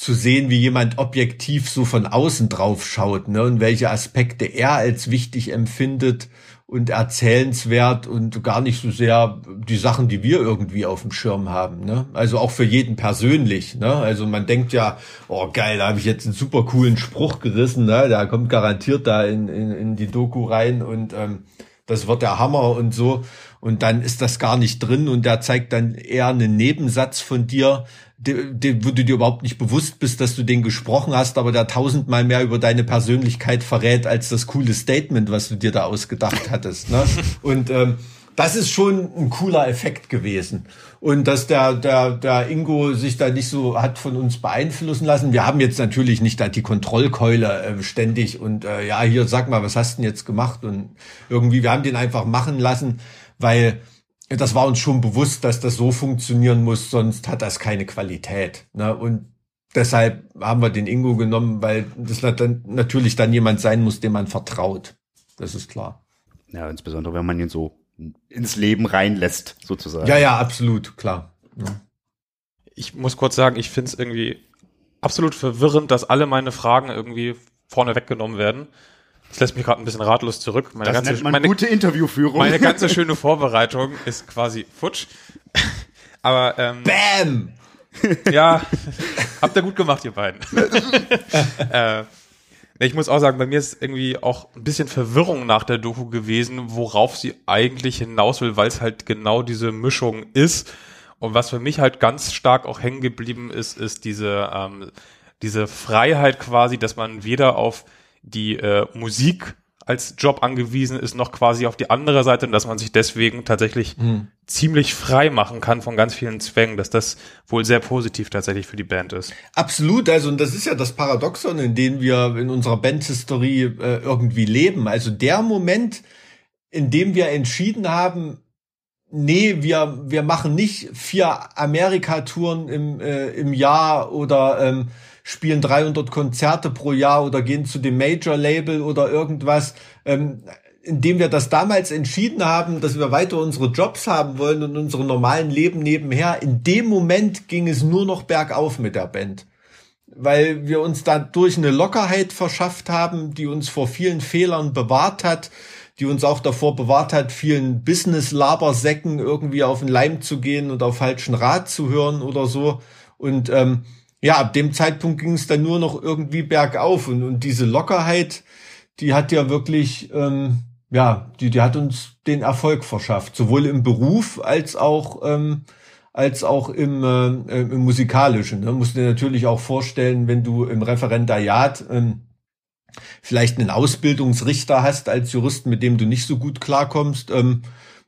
zu sehen, wie jemand objektiv so von außen drauf schaut ne, und welche Aspekte er als wichtig empfindet und erzählenswert und gar nicht so sehr die Sachen, die wir irgendwie auf dem Schirm haben. Ne? Also auch für jeden persönlich. Ne? Also man denkt ja, oh geil, da habe ich jetzt einen super coolen Spruch gerissen, ne? der kommt garantiert da in, in, in die Doku rein und ähm, das wird der Hammer und so. Und dann ist das gar nicht drin und der zeigt dann eher einen Nebensatz von dir, de, wo du dir überhaupt nicht bewusst bist, dass du den gesprochen hast, aber der tausendmal mehr über deine Persönlichkeit verrät als das coole Statement, was du dir da ausgedacht hattest. Ne? Und ähm, das ist schon ein cooler Effekt gewesen. Und dass der, der, der Ingo sich da nicht so hat von uns beeinflussen lassen. Wir haben jetzt natürlich nicht da die Kontrollkeule äh, ständig und äh, ja, hier sag mal, was hast du denn jetzt gemacht? Und irgendwie, wir haben den einfach machen lassen, weil das war uns schon bewusst, dass das so funktionieren muss, sonst hat das keine Qualität. Ne? Und deshalb haben wir den Ingo genommen, weil das natürlich dann jemand sein muss, dem man vertraut. Das ist klar.
Ja, insbesondere wenn man ihn so ins Leben reinlässt, sozusagen.
Ja, ja, absolut, klar. Ja.
Ich muss kurz sagen, ich finde es irgendwie absolut verwirrend, dass alle meine Fragen irgendwie vorne weggenommen werden. Das lässt mich gerade ein bisschen ratlos zurück.
Meine das ganze, nennt man meine, gute Interviewführung.
Meine ganze schöne Vorbereitung ist quasi futsch. Aber ähm,
Bam!
Ja, habt ihr gut gemacht, ihr beiden. äh, ich muss auch sagen, bei mir ist irgendwie auch ein bisschen Verwirrung nach der Doku gewesen, worauf sie eigentlich hinaus will, weil es halt genau diese Mischung ist. Und was für mich halt ganz stark auch hängen geblieben ist, ist diese, ähm, diese Freiheit quasi, dass man weder auf die äh, Musik als Job angewiesen ist, noch quasi auf die andere Seite und dass man sich deswegen tatsächlich mhm. ziemlich frei machen kann von ganz vielen Zwängen, dass das wohl sehr positiv tatsächlich für die Band ist.
Absolut, also und das ist ja das Paradoxon, in dem wir in unserer Bandhistorie äh, irgendwie leben. Also der Moment, in dem wir entschieden haben, nee, wir, wir machen nicht vier Amerika-Touren im, äh, im Jahr oder ähm, spielen 300 Konzerte pro Jahr oder gehen zu dem Major-Label oder irgendwas. Ähm, indem wir das damals entschieden haben, dass wir weiter unsere Jobs haben wollen und unsere normalen Leben nebenher, in dem Moment ging es nur noch bergauf mit der Band. Weil wir uns dadurch eine Lockerheit verschafft haben, die uns vor vielen Fehlern bewahrt hat, die uns auch davor bewahrt hat, vielen Business-Labersäcken irgendwie auf den Leim zu gehen und auf falschen Rat zu hören oder so. Und ähm, ja, ab dem Zeitpunkt ging es dann nur noch irgendwie bergauf und, und diese Lockerheit, die hat ja wirklich, ähm, ja, die, die hat uns den Erfolg verschafft, sowohl im Beruf als auch ähm, als auch im, äh, im musikalischen. Ne? Musst dir natürlich auch vorstellen, wenn du im Referendariat ähm, vielleicht einen Ausbildungsrichter hast als Jurist, mit dem du nicht so gut klarkommst, ähm,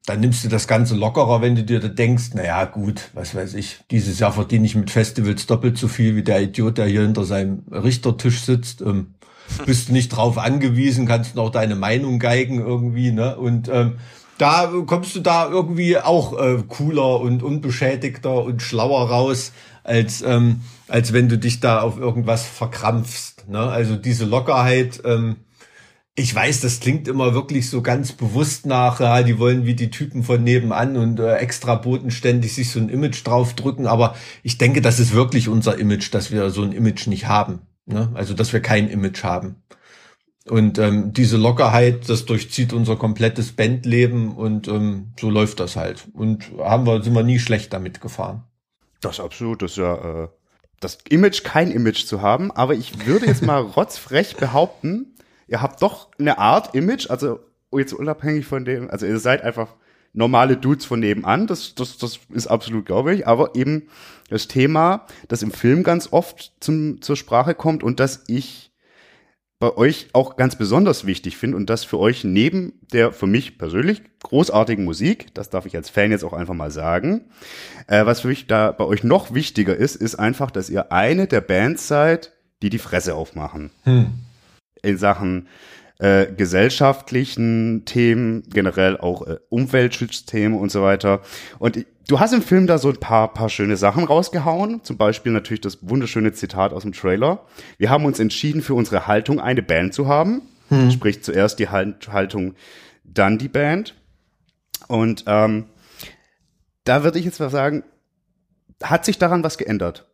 dann nimmst du das Ganze lockerer, wenn du dir da denkst, na ja, gut, was weiß ich, dieses Jahr verdiene ich mit Festivals doppelt so viel wie der Idiot, der hier hinter seinem Richtertisch sitzt. Ähm, bist du nicht drauf angewiesen, kannst noch deine Meinung geigen irgendwie, ne? Und ähm, da kommst du da irgendwie auch äh, cooler und unbeschädigter und schlauer raus, als, ähm, als wenn du dich da auf irgendwas verkrampfst. Ne? Also diese Lockerheit, ähm, ich weiß, das klingt immer wirklich so ganz bewusst nach, ja, die wollen wie die Typen von nebenan und äh, extra bodenständig sich so ein Image draufdrücken, aber ich denke, das ist wirklich unser Image, dass wir so ein Image nicht haben. Ne? Also, dass wir kein Image haben. Und ähm, diese Lockerheit, das durchzieht unser komplettes Bandleben und ähm, so läuft das halt. Und haben wir, sind wir nie schlecht damit gefahren.
Das absolut, das ist ja äh, das Image, kein Image zu haben, aber ich würde jetzt mal rotzfrech behaupten, ihr habt doch eine Art Image, also jetzt unabhängig von dem, also ihr seid einfach normale Dudes von nebenan, das, das, das ist absolut, glaube ich, aber eben das Thema, das im Film ganz oft zum, zur Sprache kommt und das ich bei euch auch ganz besonders wichtig finde und das für euch neben der für mich persönlich großartigen Musik, das darf ich als Fan jetzt auch einfach mal sagen, äh, was für mich da bei euch noch wichtiger ist, ist einfach, dass ihr eine der Bands seid, die die Fresse aufmachen. Hm in Sachen äh, gesellschaftlichen Themen, generell auch äh, Umweltschutzthemen und so weiter. Und du hast im Film da so ein paar, paar schöne Sachen rausgehauen. Zum Beispiel natürlich das wunderschöne Zitat aus dem Trailer. Wir haben uns entschieden, für unsere Haltung eine Band zu haben. Hm. Sprich zuerst die Haltung, dann die Band. Und ähm, da würde ich jetzt mal sagen, hat sich daran was geändert?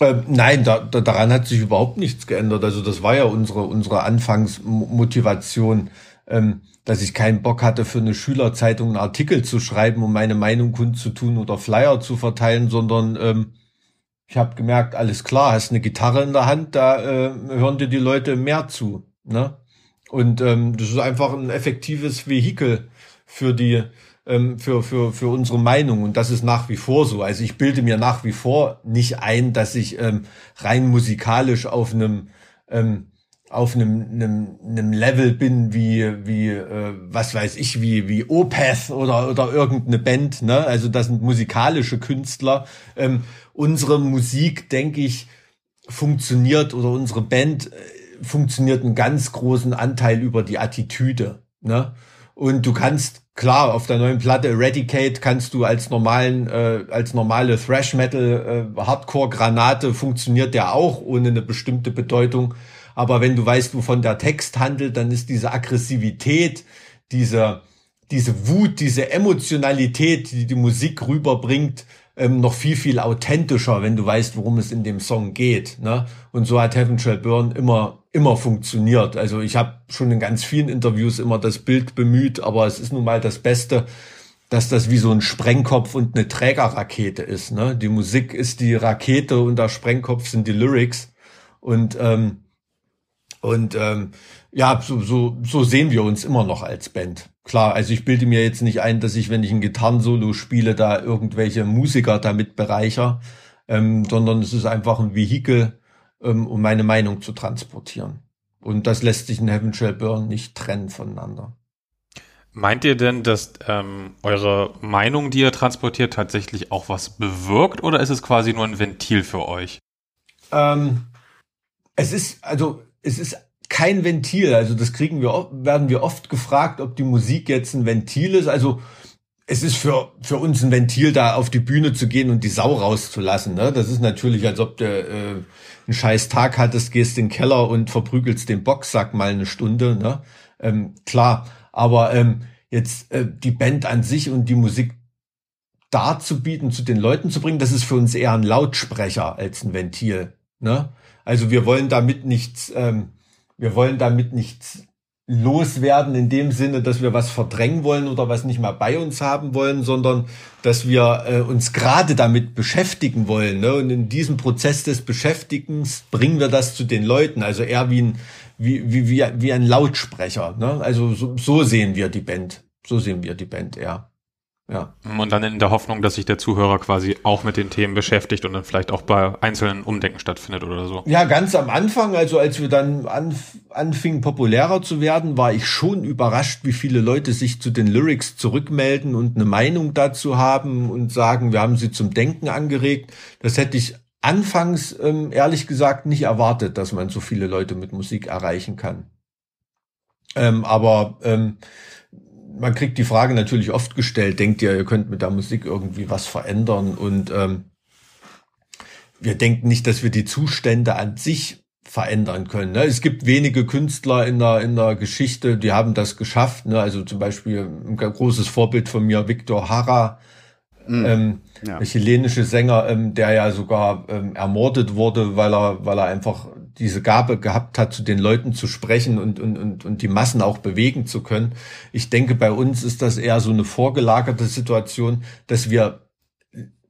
Äh, nein, da, da, daran hat sich überhaupt nichts geändert. Also das war ja unsere, unsere Anfangsmotivation, ähm, dass ich keinen Bock hatte, für eine Schülerzeitung einen Artikel zu schreiben, um meine Meinung kundzutun oder Flyer zu verteilen, sondern ähm, ich habe gemerkt, alles klar, hast eine Gitarre in der Hand, da äh, hören dir die Leute mehr zu. Ne? Und ähm, das ist einfach ein effektives Vehikel für die ähm, für, für, für unsere Meinung. Und das ist nach wie vor so. Also ich bilde mir nach wie vor nicht ein, dass ich ähm, rein musikalisch auf einem ähm, auf einem, einem, einem Level bin wie wie äh, was weiß ich wie wie Opeth oder oder irgendeine Band ne also das sind musikalische Künstler ähm, unsere Musik denke ich funktioniert oder unsere Band äh, funktioniert einen ganz großen Anteil über die Attitüde ne und du kannst klar auf der neuen Platte Eradicate kannst du als normalen äh, als normale Thrash Metal äh, Hardcore Granate funktioniert der auch ohne eine bestimmte Bedeutung. Aber wenn du weißt, wovon der Text handelt, dann ist diese Aggressivität, diese, diese Wut, diese Emotionalität, die die Musik rüberbringt, ähm, noch viel, viel authentischer, wenn du weißt, worum es in dem Song geht. Ne? Und so hat Heaven Shall Burn immer, immer funktioniert. Also ich habe schon in ganz vielen Interviews immer das Bild bemüht, aber es ist nun mal das Beste, dass das wie so ein Sprengkopf und eine Trägerrakete ist. Ne? Die Musik ist die Rakete und der Sprengkopf sind die Lyrics. Und ähm, und ähm, ja, so, so, so sehen wir uns immer noch als Band. Klar, also ich bilde mir jetzt nicht ein, dass ich, wenn ich ein Gitarrensolo spiele, da irgendwelche Musiker damit bereicher, ähm, sondern es ist einfach ein Vehikel, ähm, um meine Meinung zu transportieren. Und das lässt sich in Heaven Shall Burn nicht trennen voneinander.
Meint ihr denn, dass ähm, eure Meinung, die ihr transportiert, tatsächlich auch was bewirkt oder ist es quasi nur ein Ventil für euch?
Ähm, es ist, also es ist kein Ventil. Also das kriegen wir, werden wir oft gefragt, ob die Musik jetzt ein Ventil ist. Also es ist für, für uns ein Ventil, da auf die Bühne zu gehen und die Sau rauszulassen. Ne? Das ist natürlich, als ob du äh, einen scheiß Tag hattest, gehst in den Keller und verprügelst den Boxsack mal eine Stunde. Ne? Ähm, klar, aber ähm, jetzt äh, die Band an sich und die Musik darzubieten, zu den Leuten zu bringen, das ist für uns eher ein Lautsprecher als ein Ventil. Ne? Also wir wollen damit nichts, ähm, wir wollen damit nichts loswerden in dem Sinne, dass wir was verdrängen wollen oder was nicht mal bei uns haben wollen, sondern dass wir äh, uns gerade damit beschäftigen wollen. Ne? Und in diesem Prozess des Beschäftigens bringen wir das zu den Leuten, also eher wie ein, wie, wie, wie, wie ein Lautsprecher. Ne? Also so, so sehen wir die Band. So sehen wir die Band, ja.
Ja. Und dann in der Hoffnung, dass sich der Zuhörer quasi auch mit den Themen beschäftigt und dann vielleicht auch bei einzelnen Umdenken stattfindet oder so.
Ja, ganz am Anfang, also als wir dann anf anfingen populärer zu werden, war ich schon überrascht, wie viele Leute sich zu den Lyrics zurückmelden und eine Meinung dazu haben und sagen, wir haben sie zum Denken angeregt. Das hätte ich anfangs ähm, ehrlich gesagt nicht erwartet, dass man so viele Leute mit Musik erreichen kann. Ähm, aber ähm, man kriegt die Frage natürlich oft gestellt, denkt ihr, ihr könnt mit der Musik irgendwie was verändern und ähm, wir denken nicht, dass wir die Zustände an sich verändern können. Ne? Es gibt wenige Künstler in der, in der Geschichte, die haben das geschafft. Ne? Also zum Beispiel ein großes Vorbild von mir, Victor Hara, mhm. ähm, ja. chilenische Sänger, ähm, der ja sogar ähm, ermordet wurde, weil er, weil er einfach diese Gabe gehabt hat, zu den Leuten zu sprechen und, und, und, und die Massen auch bewegen zu können. Ich denke, bei uns ist das eher so eine vorgelagerte Situation, dass wir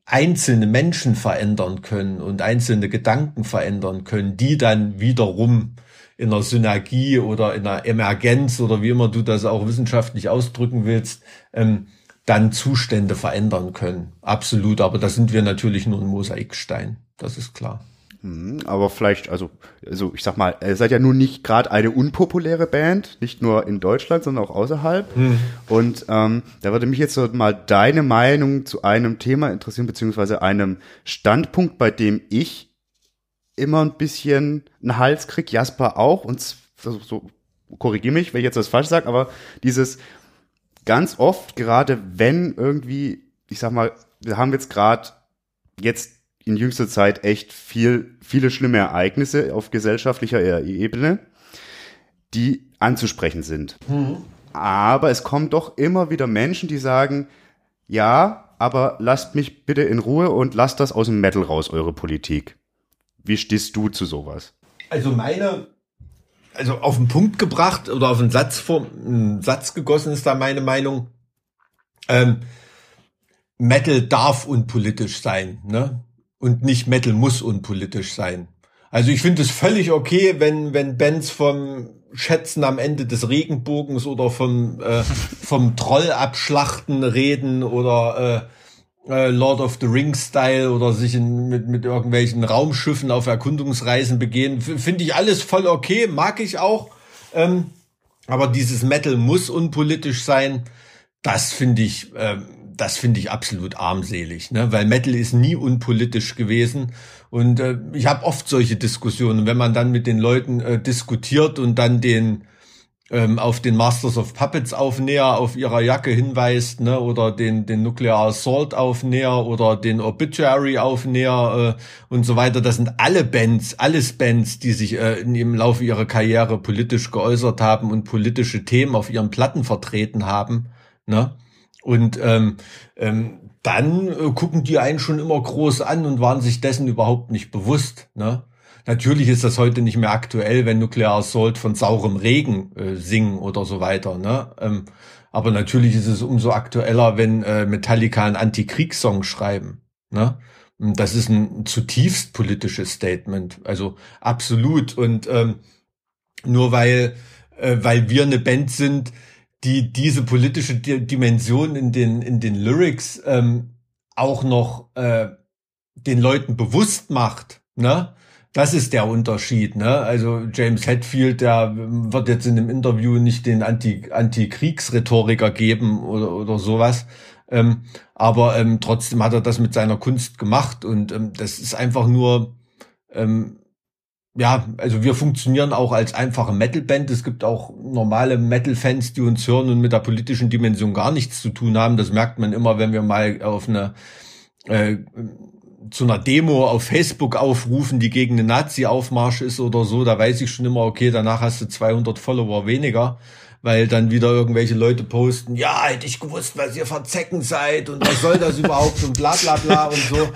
einzelne Menschen verändern können und einzelne Gedanken verändern können, die dann wiederum in einer Synergie oder in einer Emergenz oder wie immer du das auch wissenschaftlich ausdrücken willst, ähm, dann Zustände verändern können. Absolut, aber da sind wir natürlich nur ein Mosaikstein, das ist klar.
Mhm, aber vielleicht, also, also ich sag mal, ihr seid ja nun nicht gerade eine unpopuläre Band, nicht nur in Deutschland, sondern auch außerhalb. Mhm. Und ähm, da würde mich jetzt mal deine Meinung zu einem Thema interessieren, beziehungsweise einem Standpunkt, bei dem ich immer ein bisschen einen Hals krieg, Jasper auch, und so, so korrigiere mich, wenn ich jetzt was falsch sage, aber dieses ganz oft, gerade wenn irgendwie, ich sag mal, wir haben jetzt gerade jetzt in jüngster Zeit echt viel, viele schlimme Ereignisse auf gesellschaftlicher Ebene, die anzusprechen sind. Mhm. Aber es kommen doch immer wieder Menschen, die sagen, ja, aber lasst mich bitte in Ruhe und lasst das aus dem Metal raus, eure Politik. Wie stehst du zu sowas?
Also meine, also auf den Punkt gebracht oder auf einen Satz, vor, einen Satz gegossen ist da meine Meinung. Ähm, Metal darf unpolitisch sein. Ne? Und nicht Metal muss unpolitisch sein. Also ich finde es völlig okay, wenn, wenn Bands vom Schätzen am Ende des Regenbogens oder vom, äh, vom Troll abschlachten reden oder äh, äh, Lord of the Rings Style oder sich in, mit, mit irgendwelchen Raumschiffen auf Erkundungsreisen begehen. Finde ich alles voll okay, mag ich auch. Ähm, aber dieses Metal muss unpolitisch sein. Das finde ich, ähm, das finde ich absolut armselig, ne? weil Metal ist nie unpolitisch gewesen. Und äh, ich habe oft solche Diskussionen, wenn man dann mit den Leuten äh, diskutiert und dann den ähm, auf den Masters of Puppets Aufnäher auf ihrer Jacke hinweist, ne, oder den den Nuclear Assault Aufnäher oder den Obituary Aufnäher äh, und so weiter. Das sind alle Bands, alles Bands, die sich äh, im Laufe ihrer Karriere politisch geäußert haben und politische Themen auf ihren Platten vertreten haben, ne? Und ähm, ähm, dann äh, gucken die einen schon immer groß an und waren sich dessen überhaupt nicht bewusst. Ne? Natürlich ist das heute nicht mehr aktuell, wenn Nuclear Assault von saurem Regen äh, singen oder so weiter. Ne? Ähm, aber natürlich ist es umso aktueller, wenn äh, Metallica einen Anti-Kriegssong schreiben. Ne? Das ist ein zutiefst politisches Statement. Also absolut. Und ähm, nur weil, äh, weil wir eine Band sind, die diese politische Dimension in den, in den Lyrics ähm, auch noch äh, den Leuten bewusst macht, ne? Das ist der Unterschied, ne? Also James Hetfield, der wird jetzt in dem Interview nicht den Anti Anti-Kriegsrhetoriker geben oder, oder sowas. Ähm, aber ähm, trotzdem hat er das mit seiner Kunst gemacht und ähm, das ist einfach nur ähm, ja, also wir funktionieren auch als einfache Metalband. Es gibt auch normale Metal-Fans, die uns hören und mit der politischen Dimension gar nichts zu tun haben. Das merkt man immer, wenn wir mal auf eine äh, zu einer Demo auf Facebook aufrufen, die gegen den Nazi-Aufmarsch ist oder so. Da weiß ich schon immer, okay, danach hast du 200 Follower weniger weil dann wieder irgendwelche Leute posten, ja, hätte ich gewusst, was ihr Verzecken seid und was soll das überhaupt und bla bla bla und so.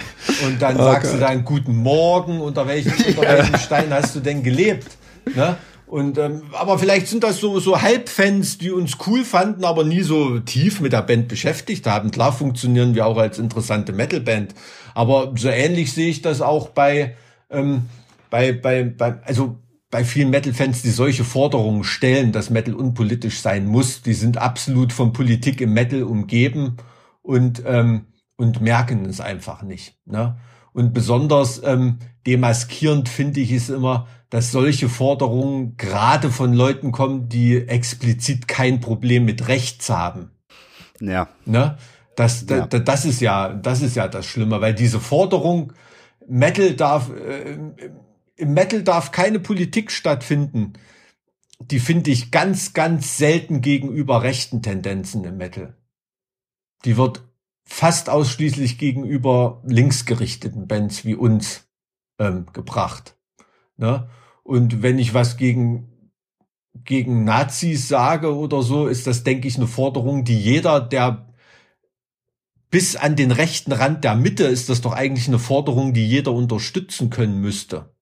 Und dann oh sagst Gott. du dann guten Morgen, unter welchem, unter welchem Stein hast du denn gelebt? Ne? Und ähm, aber vielleicht sind das so so Halbfans, die uns cool fanden, aber nie so tief mit der Band beschäftigt haben. Klar funktionieren wir auch als interessante Metalband, aber so ähnlich sehe ich das auch bei ähm, bei bei bei also bei vielen Metal-Fans, die solche Forderungen stellen, dass Metal unpolitisch sein muss, die sind absolut von Politik im Metal umgeben und, ähm, und merken es einfach nicht. Ne? Und besonders ähm, demaskierend finde ich es immer, dass solche Forderungen gerade von Leuten kommen, die explizit kein Problem mit Rechts haben.
Ja.
Ne? Das, ja. das, das ist ja, das ist ja das Schlimme, weil diese Forderung, Metal darf, äh, im Metal darf keine Politik stattfinden. Die finde ich ganz, ganz selten gegenüber rechten Tendenzen im Metal. Die wird fast ausschließlich gegenüber linksgerichteten Bands wie uns ähm, gebracht. Ne? Und wenn ich was gegen, gegen Nazis sage oder so, ist das, denke ich, eine Forderung, die jeder, der bis an den rechten Rand der Mitte ist das doch eigentlich eine Forderung, die jeder unterstützen können müsste.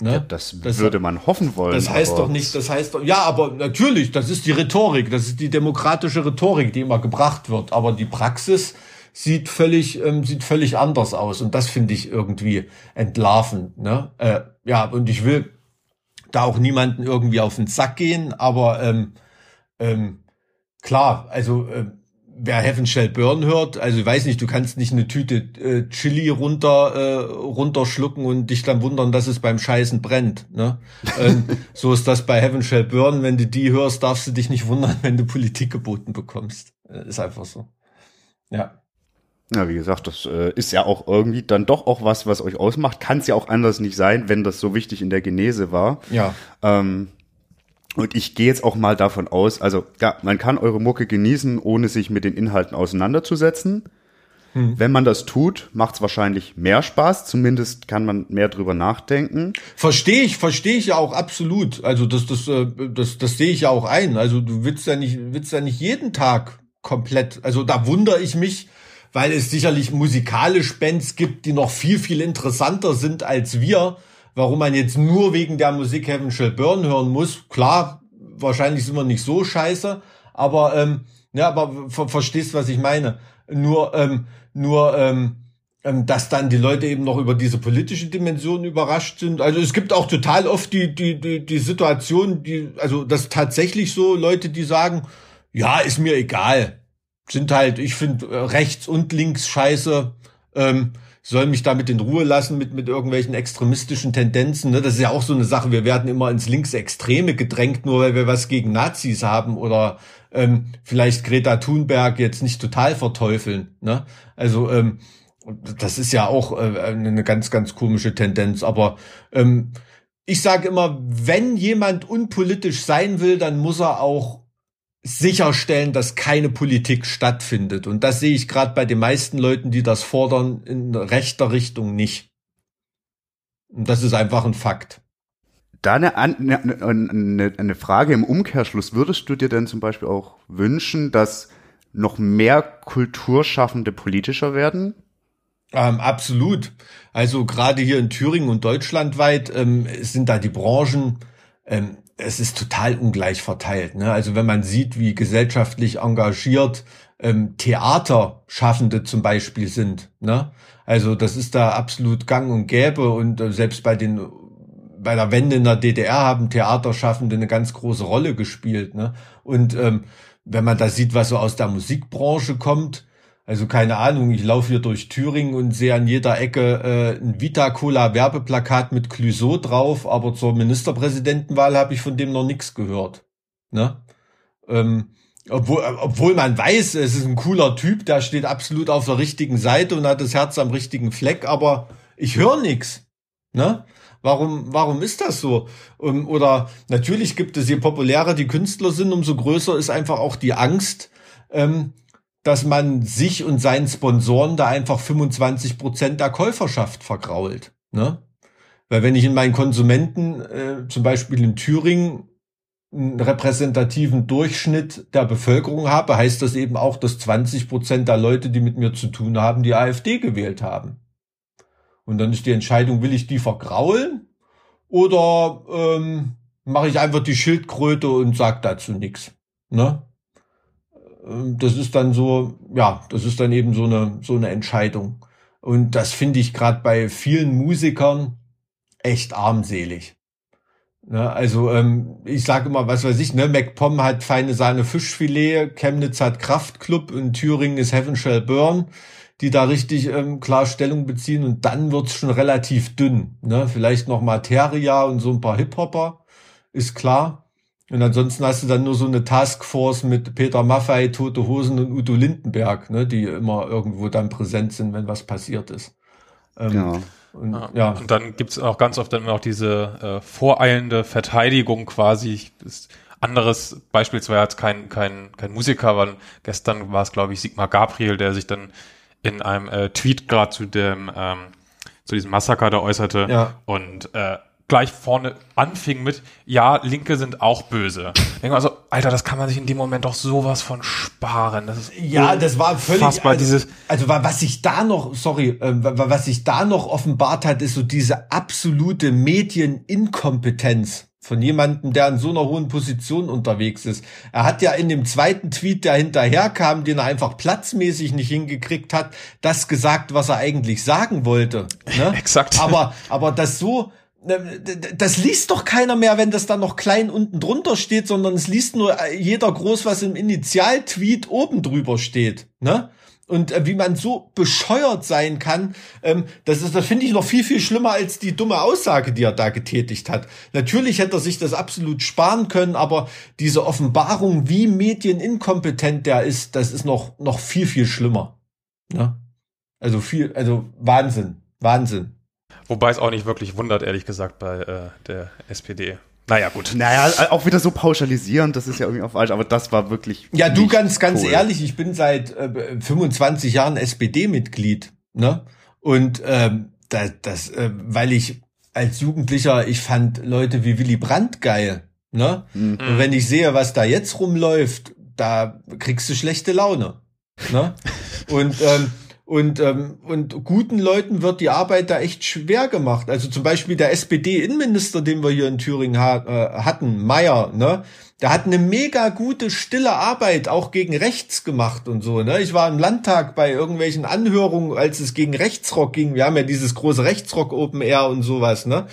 Ne? Ja, das, das, würde man hoffen wollen.
Das heißt doch nicht, das heißt doch, ja, aber natürlich, das ist die Rhetorik, das ist die demokratische Rhetorik, die immer gebracht wird. Aber die Praxis sieht völlig, ähm, sieht völlig anders aus. Und das finde ich irgendwie entlarvend. Ne? Äh, ja, und ich will da auch niemanden irgendwie auf den Sack gehen, aber ähm, ähm, klar, also äh, wer Heaven Shall Burn hört, also ich weiß nicht, du kannst nicht eine Tüte äh, Chili runter äh, runterschlucken und dich dann wundern, dass es beim Scheißen brennt. Ne? ähm, so ist das bei Heaven Shall Burn. Wenn du die hörst, darfst du dich nicht wundern, wenn du Politik geboten bekommst. Äh, ist einfach so. Ja.
Ja, wie gesagt, das äh, ist ja auch irgendwie dann doch auch was, was euch ausmacht. Kann es ja auch anders nicht sein, wenn das so wichtig in der Genese war.
Ja.
Ähm, und ich gehe jetzt auch mal davon aus, also ja, man kann eure Mucke genießen, ohne sich mit den Inhalten auseinanderzusetzen. Hm. Wenn man das tut, macht es wahrscheinlich mehr Spaß. Zumindest kann man mehr drüber nachdenken.
Verstehe ich, verstehe ich ja auch absolut. Also das, das, äh, das, das sehe ich ja auch ein. Also du willst ja nicht, willst ja nicht jeden Tag komplett. Also da wundere ich mich, weil es sicherlich musikalisch Bands gibt, die noch viel, viel interessanter sind als wir warum man jetzt nur wegen der Musik Heaven Shall Burn hören muss. Klar, wahrscheinlich sind wir nicht so scheiße, aber ähm, ja, aber ver verstehst, was ich meine. Nur, ähm, nur ähm, ähm, dass dann die Leute eben noch über diese politische Dimension überrascht sind. Also es gibt auch total oft die, die, die, die Situation, die, also das tatsächlich so Leute, die sagen, ja, ist mir egal. Sind halt, ich finde äh, rechts und links scheiße. Ähm, soll mich damit in Ruhe lassen mit, mit irgendwelchen extremistischen Tendenzen. Ne? Das ist ja auch so eine Sache. Wir werden immer ins Linksextreme gedrängt, nur weil wir was gegen Nazis haben oder ähm, vielleicht Greta Thunberg jetzt nicht total verteufeln. Ne? Also ähm, das ist ja auch äh, eine ganz, ganz komische Tendenz. Aber ähm, ich sage immer, wenn jemand unpolitisch sein will, dann muss er auch sicherstellen, dass keine Politik stattfindet. Und das sehe ich gerade bei den meisten Leuten, die das fordern, in rechter Richtung nicht. Und das ist einfach ein Fakt.
Da eine, eine, eine, eine Frage im Umkehrschluss. Würdest du dir denn zum Beispiel auch wünschen, dass noch mehr Kulturschaffende politischer werden?
Ähm, absolut. Also gerade hier in Thüringen und deutschlandweit ähm, sind da die Branchen ähm, es ist total ungleich verteilt. Ne? Also wenn man sieht, wie gesellschaftlich engagiert ähm, Theaterschaffende zum Beispiel sind, ne? Also das ist da absolut gang und gäbe und äh, selbst bei den bei der Wende in der DDR haben Theaterschaffende eine ganz große Rolle gespielt. Ne? Und ähm, wenn man da sieht, was so aus der Musikbranche kommt, also keine Ahnung, ich laufe hier durch Thüringen und sehe an jeder Ecke äh, ein Vita-Cola-Werbeplakat mit Clüso drauf, aber zur Ministerpräsidentenwahl habe ich von dem noch nichts gehört. Ne? Ähm, obwohl, obwohl man weiß, es ist ein cooler Typ, der steht absolut auf der richtigen Seite und hat das Herz am richtigen Fleck, aber ich höre nichts. Ne? Warum, warum ist das so? Um, oder natürlich gibt es, je populärer die Künstler sind, umso größer ist einfach auch die Angst, ähm, dass man sich und seinen Sponsoren da einfach 25 Prozent der Käuferschaft vergrault. Ne? Weil wenn ich in meinen Konsumenten, äh, zum Beispiel in Thüringen, einen repräsentativen Durchschnitt der Bevölkerung habe, heißt das eben auch, dass 20 Prozent der Leute, die mit mir zu tun haben, die AfD gewählt haben. Und dann ist die Entscheidung, will ich die vergraulen oder ähm, mache ich einfach die Schildkröte und sag dazu nichts. Ne? Ähm, das ist dann so, ja, das ist dann eben so eine, so eine Entscheidung. Und das finde ich gerade bei vielen Musikern echt armselig. Ne, also ähm, ich sage immer, was weiß ich, ne, MacPom hat feine Sahne Fischfilet, Chemnitz hat Kraftclub und Thüringen ist Heaven Shall Burn, die da richtig ähm, klar Stellung beziehen und dann wird's schon relativ dünn. Ne? Vielleicht noch Materia und so ein paar Hip-Hopper, ist klar. Und ansonsten hast du dann nur so eine Taskforce mit Peter Maffei, Tote Hosen und Udo Lindenberg, ne, die immer irgendwo dann präsent sind, wenn was passiert ist.
Ähm, ja. Und, ja. ja. und dann gibt's auch ganz oft dann auch diese äh, voreilende Verteidigung quasi. Das anderes beispielsweise jetzt kein, kein, kein Musiker, weil gestern war es, glaube ich, Sigmar Gabriel, der sich dann in einem äh, Tweet gerade zu dem ähm, zu diesem Massaker da äußerte ja. und äh, gleich vorne anfing mit, ja, Linke sind auch böse. Denke mal so, Alter, das kann man sich in dem Moment doch sowas von sparen. Das ist
ja, das war völlig, also, dieses also was sich da noch, sorry, äh, was sich da noch offenbart hat, ist so diese absolute Medieninkompetenz von jemandem, der in so einer hohen Position unterwegs ist. Er hat ja in dem zweiten Tweet, der hinterherkam, den er einfach platzmäßig nicht hingekriegt hat, das gesagt, was er eigentlich sagen wollte. Ne?
Exakt.
Aber, aber das so, das liest doch keiner mehr, wenn das dann noch klein unten drunter steht, sondern es liest nur äh, jeder groß, was im Initialtweet oben drüber steht, ne? Und äh, wie man so bescheuert sein kann, ähm, das ist, das finde ich noch viel, viel schlimmer als die dumme Aussage, die er da getätigt hat. Natürlich hätte er sich das absolut sparen können, aber diese Offenbarung, wie medieninkompetent der ist, das ist noch, noch viel, viel schlimmer. Ne? Also viel, also Wahnsinn, Wahnsinn.
Wobei es auch nicht wirklich wundert, ehrlich gesagt, bei äh, der SPD. Naja, gut.
Naja, auch wieder so pauschalisierend, das ist ja irgendwie auch falsch, aber das war wirklich.
Ja, du ganz, ganz cool. ehrlich, ich bin seit äh, 25 Jahren SPD-Mitglied, ne? Und ähm, das, das äh, weil ich als Jugendlicher, ich fand Leute wie Willy Brandt geil, ne? Mhm. Und wenn ich sehe, was da jetzt rumläuft, da kriegst du schlechte Laune, ne? Und ähm, Und, ähm, und guten Leuten wird die Arbeit da echt schwer gemacht. Also zum Beispiel der SPD-Innenminister, den wir hier in Thüringen ha äh, hatten, Meyer, ne? Der hat eine mega gute, stille Arbeit auch gegen rechts gemacht und so. Ne? Ich war im Landtag bei irgendwelchen Anhörungen, als es gegen Rechtsrock ging. Wir haben ja dieses große Rechtsrock Open Air und sowas. Ne?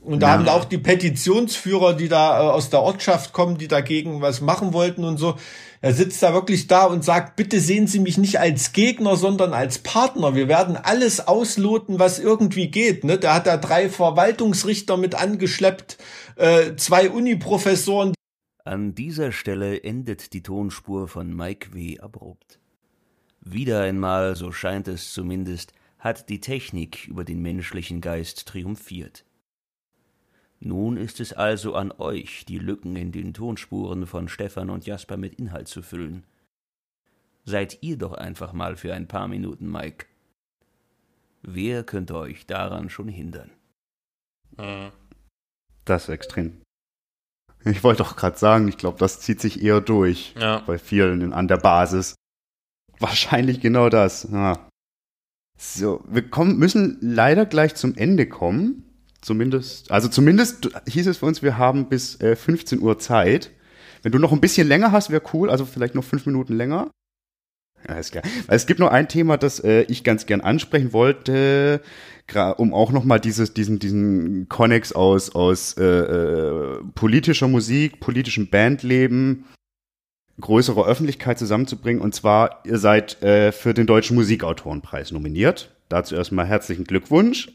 Und da ja. haben auch die Petitionsführer, die da äh, aus der Ortschaft kommen, die dagegen was machen wollten und so. Er sitzt da wirklich da und sagt, bitte sehen Sie mich nicht als Gegner, sondern als Partner. Wir werden alles ausloten, was irgendwie geht. Ne? Der hat da drei Verwaltungsrichter mit angeschleppt, äh, zwei Uniprofessoren.
An dieser Stelle endet die Tonspur von Mike W. abrupt. Wieder einmal, so scheint es zumindest, hat die Technik über den menschlichen Geist triumphiert. Nun ist es also an euch, die Lücken in den Tonspuren von Stefan und Jasper mit Inhalt zu füllen. Seid ihr doch einfach mal für ein paar Minuten Mike. Wer könnte euch daran schon hindern?
Äh. Das ist extrem. Ich wollte doch gerade sagen, ich glaube, das zieht sich eher durch ja. bei vielen an der Basis. Wahrscheinlich genau das. Ja. So, wir kommen, müssen leider gleich zum Ende kommen. Zumindest, also zumindest hieß es für uns, wir haben bis äh, 15 Uhr Zeit. Wenn du noch ein bisschen länger hast, wäre cool, also vielleicht noch fünf Minuten länger. Ist klar. Es gibt noch ein Thema, das äh, ich ganz gern ansprechen wollte, um auch nochmal dieses, diesen, diesen Connex aus, aus äh, äh, politischer Musik, politischem Bandleben, größerer Öffentlichkeit zusammenzubringen. Und zwar, ihr seid äh, für den Deutschen Musikautorenpreis nominiert. Dazu erstmal herzlichen Glückwunsch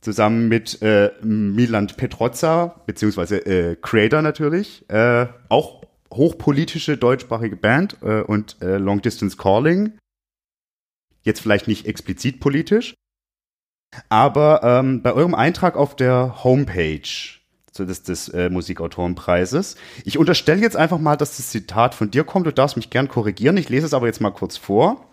zusammen mit äh, Milan Petrozza, beziehungsweise äh, Creator natürlich, äh, auch hochpolitische deutschsprachige Band äh, und äh, Long Distance Calling. Jetzt vielleicht nicht explizit politisch, aber ähm, bei eurem Eintrag auf der Homepage des, des äh, Musikautorenpreises. Ich unterstelle jetzt einfach mal, dass das Zitat von dir kommt. Du darfst mich gern korrigieren. Ich lese es aber jetzt mal kurz vor.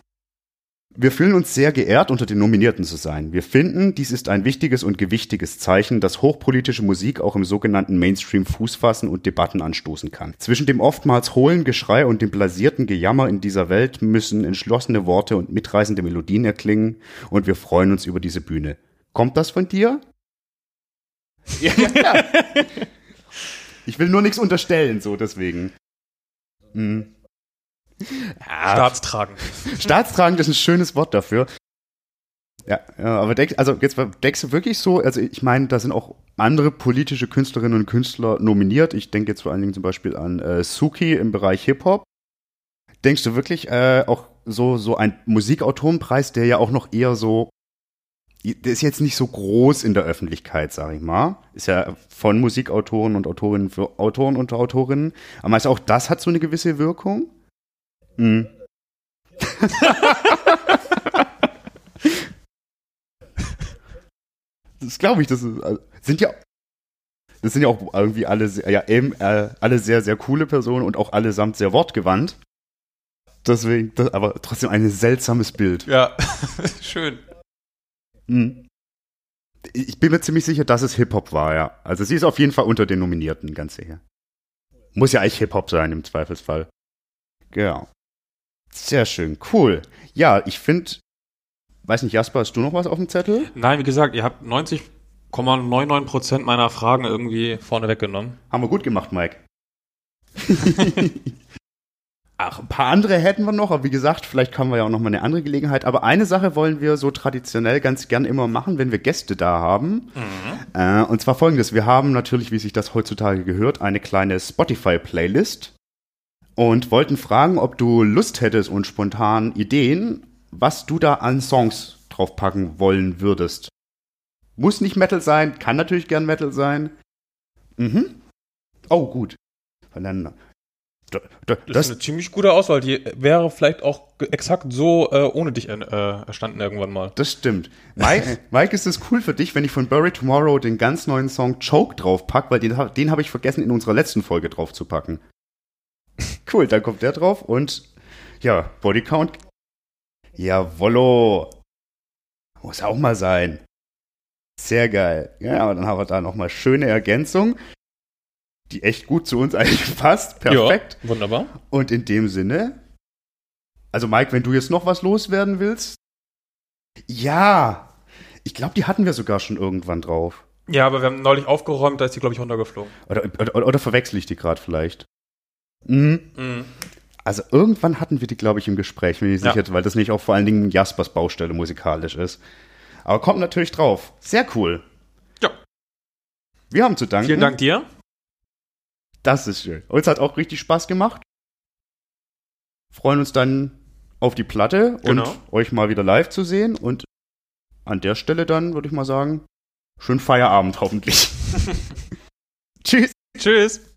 Wir fühlen uns sehr geehrt, unter den Nominierten zu sein. Wir finden, dies ist ein wichtiges und gewichtiges Zeichen, dass hochpolitische Musik auch im sogenannten Mainstream Fuß fassen und Debatten anstoßen kann. Zwischen dem oftmals hohlen Geschrei und dem blasierten Gejammer in dieser Welt müssen entschlossene Worte und mitreißende Melodien erklingen und wir freuen uns über diese Bühne. Kommt das von dir? Ja, ja. ich will nur nichts unterstellen, so deswegen. Hm.
Ja, Staatstragend.
Staatstragend ist ein schönes Wort dafür. Ja, aber denk, also jetzt denkst du wirklich so, also ich meine, da sind auch andere politische Künstlerinnen und Künstler nominiert. Ich denke jetzt vor allen Dingen zum Beispiel an äh, Suki im Bereich Hip-Hop. Denkst du wirklich äh, auch so, so ein Musikautorenpreis, der ja auch noch eher so, der ist jetzt nicht so groß in der Öffentlichkeit, sag ich mal. Ist ja von Musikautoren und Autorinnen für Autoren und Autorinnen. Aber meinst du, auch das hat so eine gewisse Wirkung? Mhm. das glaube ich, das ist, also, sind ja das sind ja auch irgendwie alle ja eben äh, alle sehr sehr coole Personen und auch allesamt sehr wortgewandt. Deswegen, das, aber trotzdem ein seltsames Bild.
Ja, schön.
Mhm. Ich bin mir ziemlich sicher, dass es Hip-Hop war, ja. Also sie ist auf jeden Fall unter den Nominierten, ganz sicher. Muss ja eigentlich Hip-Hop sein im Zweifelsfall. Genau. Sehr schön, cool. Ja, ich finde, weiß nicht, Jasper, hast du noch was auf dem Zettel?
Nein, wie gesagt, ihr habt 90,99 Prozent meiner Fragen irgendwie vorne weggenommen.
Haben wir gut gemacht, Mike. Ach, ein paar andere hätten wir noch, aber wie gesagt, vielleicht haben wir ja auch noch mal eine andere Gelegenheit. Aber eine Sache wollen wir so traditionell ganz gern immer machen, wenn wir Gäste da haben. Mhm. Äh, und zwar folgendes: Wir haben natürlich, wie sich das heutzutage gehört, eine kleine Spotify-Playlist und wollten fragen, ob du Lust hättest und spontan Ideen, was du da an Songs draufpacken wollen würdest. Muss nicht Metal sein, kann natürlich gern Metal sein. Mhm. Oh, gut.
Dann, da, da, das, das, ist eine ziemlich gute Auswahl. Die wäre vielleicht auch exakt so äh, ohne dich äh, erstanden irgendwann mal.
Das stimmt. Mike, Mike, ist es cool für dich, wenn ich von Bury Tomorrow den ganz neuen Song Choke draufpack, weil den, den habe ich vergessen in unserer letzten Folge draufzupacken. Cool, dann kommt der drauf und ja, Bodycount. Jawollo. Muss auch mal sein. Sehr geil. Ja, aber dann haben wir da nochmal schöne Ergänzung, die echt gut zu uns eigentlich passt. Perfekt.
Ja, wunderbar.
Und in dem Sinne, Also Mike, wenn du jetzt noch was loswerden willst. Ja, ich glaube, die hatten wir sogar schon irgendwann drauf.
Ja, aber wir haben neulich aufgeräumt, da ist die, glaube ich, runtergeflogen.
Oder, oder, oder verwechsel ich die gerade vielleicht? Mhm.
Mhm.
Also irgendwann hatten wir die, glaube ich, im Gespräch, bin ich
Ja.
sicher, weil das nicht auch vor allen Dingen Jaspers Baustelle musikalisch ist. Aber kommt natürlich drauf. Sehr cool.
Ja.
Wir haben zu danken.
Vielen Dank dir.
Das ist schön. Uns hat auch richtig Spaß gemacht. Freuen uns dann auf die Platte
Genau.
und euch mal wieder live zu sehen. Und an der Stelle dann würde ich mal sagen, schönen Feierabend hoffentlich. Tschüss.
Tschüss.